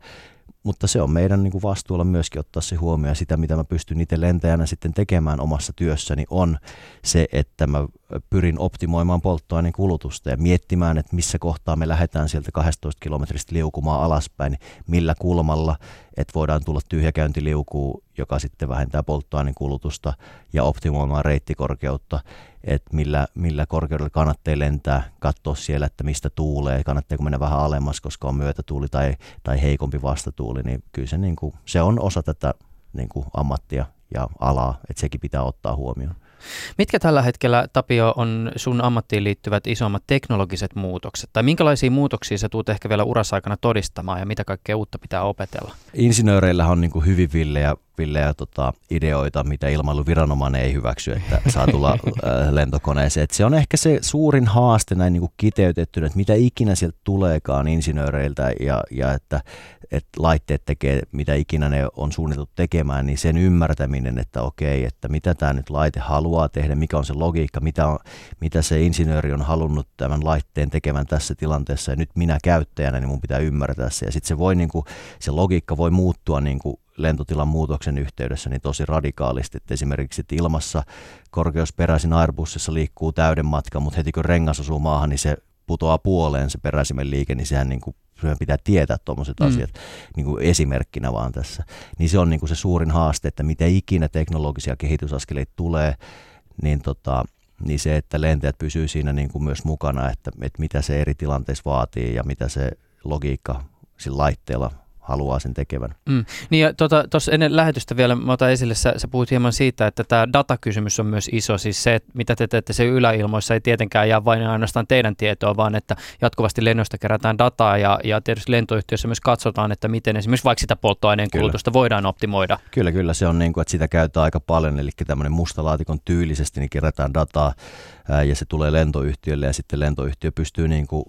Mutta se on meidän niin kuin vastuulla myöskin ottaa se huomioon. Ja sitä, mitä mä pystyn itse lentäjänä sitten tekemään omassa työssäni, on se, että mä pyrin optimoimaan polttoaineen kulutusta ja miettimään, että missä kohtaa me lähdetään sieltä 12 kilometristä liukumaan alaspäin, millä kulmalla, että voidaan tulla tyhjäkäyntiliukuu, joka sitten vähentää polttoaineen kulutusta ja optimoimaan reittikorkeutta, että millä, millä korkeudella kannattaa lentää, katsoa siellä, että mistä tuulee, kannattaako mennä vähän alemmas, koska on myötätuuli tai, tai heikompi vastatuuli, niin kyllä se, niin kuin, se on osa tätä niin kuin ammattia ja alaa, että sekin pitää ottaa huomioon. Mitkä tällä hetkellä, Tapio, on sun ammattiin liittyvät isommat teknologiset muutokset? Tai minkälaisia muutoksia sä tuut ehkä vielä urassa-aikana todistamaan ja mitä kaikkea uutta pitää opetella? Insinööreillä on niin kuin hyvin villejä, villejä tota, ideoita, mitä ilmailuviranomainen ei hyväksy, että saa tulla lentokoneeseen. Et se on ehkä se suurin haaste näin niin kuin kiteytettynä, että mitä ikinä sieltä tuleekaan insinööreiltä ja, ja että että laitteet tekee mitä ikinä ne on suunniteltu tekemään, niin sen ymmärtäminen, että okei, että mitä tämä nyt laite haluaa tehdä, mikä on se logiikka, mitä, on, mitä se insinööri on halunnut tämän laitteen tekevän tässä tilanteessa ja nyt minä käyttäjänä, niin mun pitää ymmärtää se. Ja sitten se voi niin kuin, se logiikka voi muuttua niin kuin lentotilan muutoksen yhteydessä niin tosi radikaalisti. Että esimerkiksi että ilmassa korkeusperäisin Airbusissa liikkuu täyden matka, mutta heti kun rengas osuu maahan, niin se putoaa puoleen se peräisimen liike, niin sehän niin kuin meidän pitää tietää tuommoiset mm. asiat niin kuin esimerkkinä vaan tässä. Niin se on niin kuin se suurin haaste, että mitä ikinä teknologisia kehitysaskeleita tulee, niin, tota, niin se, että lentäjät pysyy siinä niin kuin myös mukana, että, että mitä se eri tilanteissa vaatii ja mitä se logiikka sillä laitteella haluaa sen tekevän. Mm. Niin ja tuossa tota, ennen lähetystä vielä mä otan esille, sä, sä puhut hieman siitä, että tämä datakysymys on myös iso, siis se, että mitä te teette se yläilmoissa ei tietenkään jää vain ainoastaan teidän tietoa, vaan että jatkuvasti lennosta kerätään dataa ja, ja tietysti lentoyhtiössä myös katsotaan, että miten esimerkiksi vaikka sitä polttoaineen kulutusta kyllä. voidaan optimoida. Kyllä, kyllä se on niin kuin, että sitä käytetään aika paljon, eli tämmöinen mustalaatikon tyylisesti niin kerätään dataa ja se tulee lentoyhtiölle ja sitten lentoyhtiö pystyy niin kuin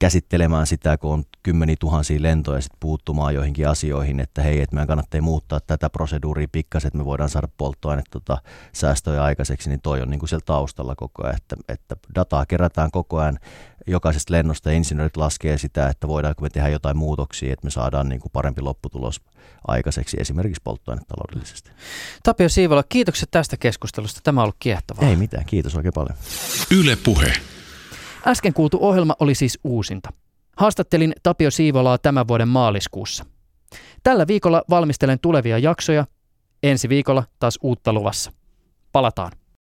käsittelemään sitä, kun on kymmeniä tuhansia lentoja ja sitten puuttumaan joihinkin asioihin, että hei, että meidän kannattaa muuttaa tätä proseduuria pikkasen, että me voidaan saada polttoaine tota, säästöjä aikaiseksi, niin toi on niin kuin siellä taustalla koko ajan, että, että dataa kerätään koko ajan jokaisesta lennosta ja insinöörit laskee sitä, että voidaanko me tehdä jotain muutoksia, että me saadaan niin kuin parempi lopputulos aikaiseksi esimerkiksi polttoainetaloudellisesti. Tapio Siivola, kiitokset tästä keskustelusta. Tämä on ollut kiehtovaa. Ei mitään, kiitos oikein paljon. Yle Puhe. Äsken kuultu ohjelma oli siis uusinta. Haastattelin Tapio Siivolaa tämän vuoden maaliskuussa. Tällä viikolla valmistelen tulevia jaksoja. Ensi viikolla taas uutta luvassa. Palataan.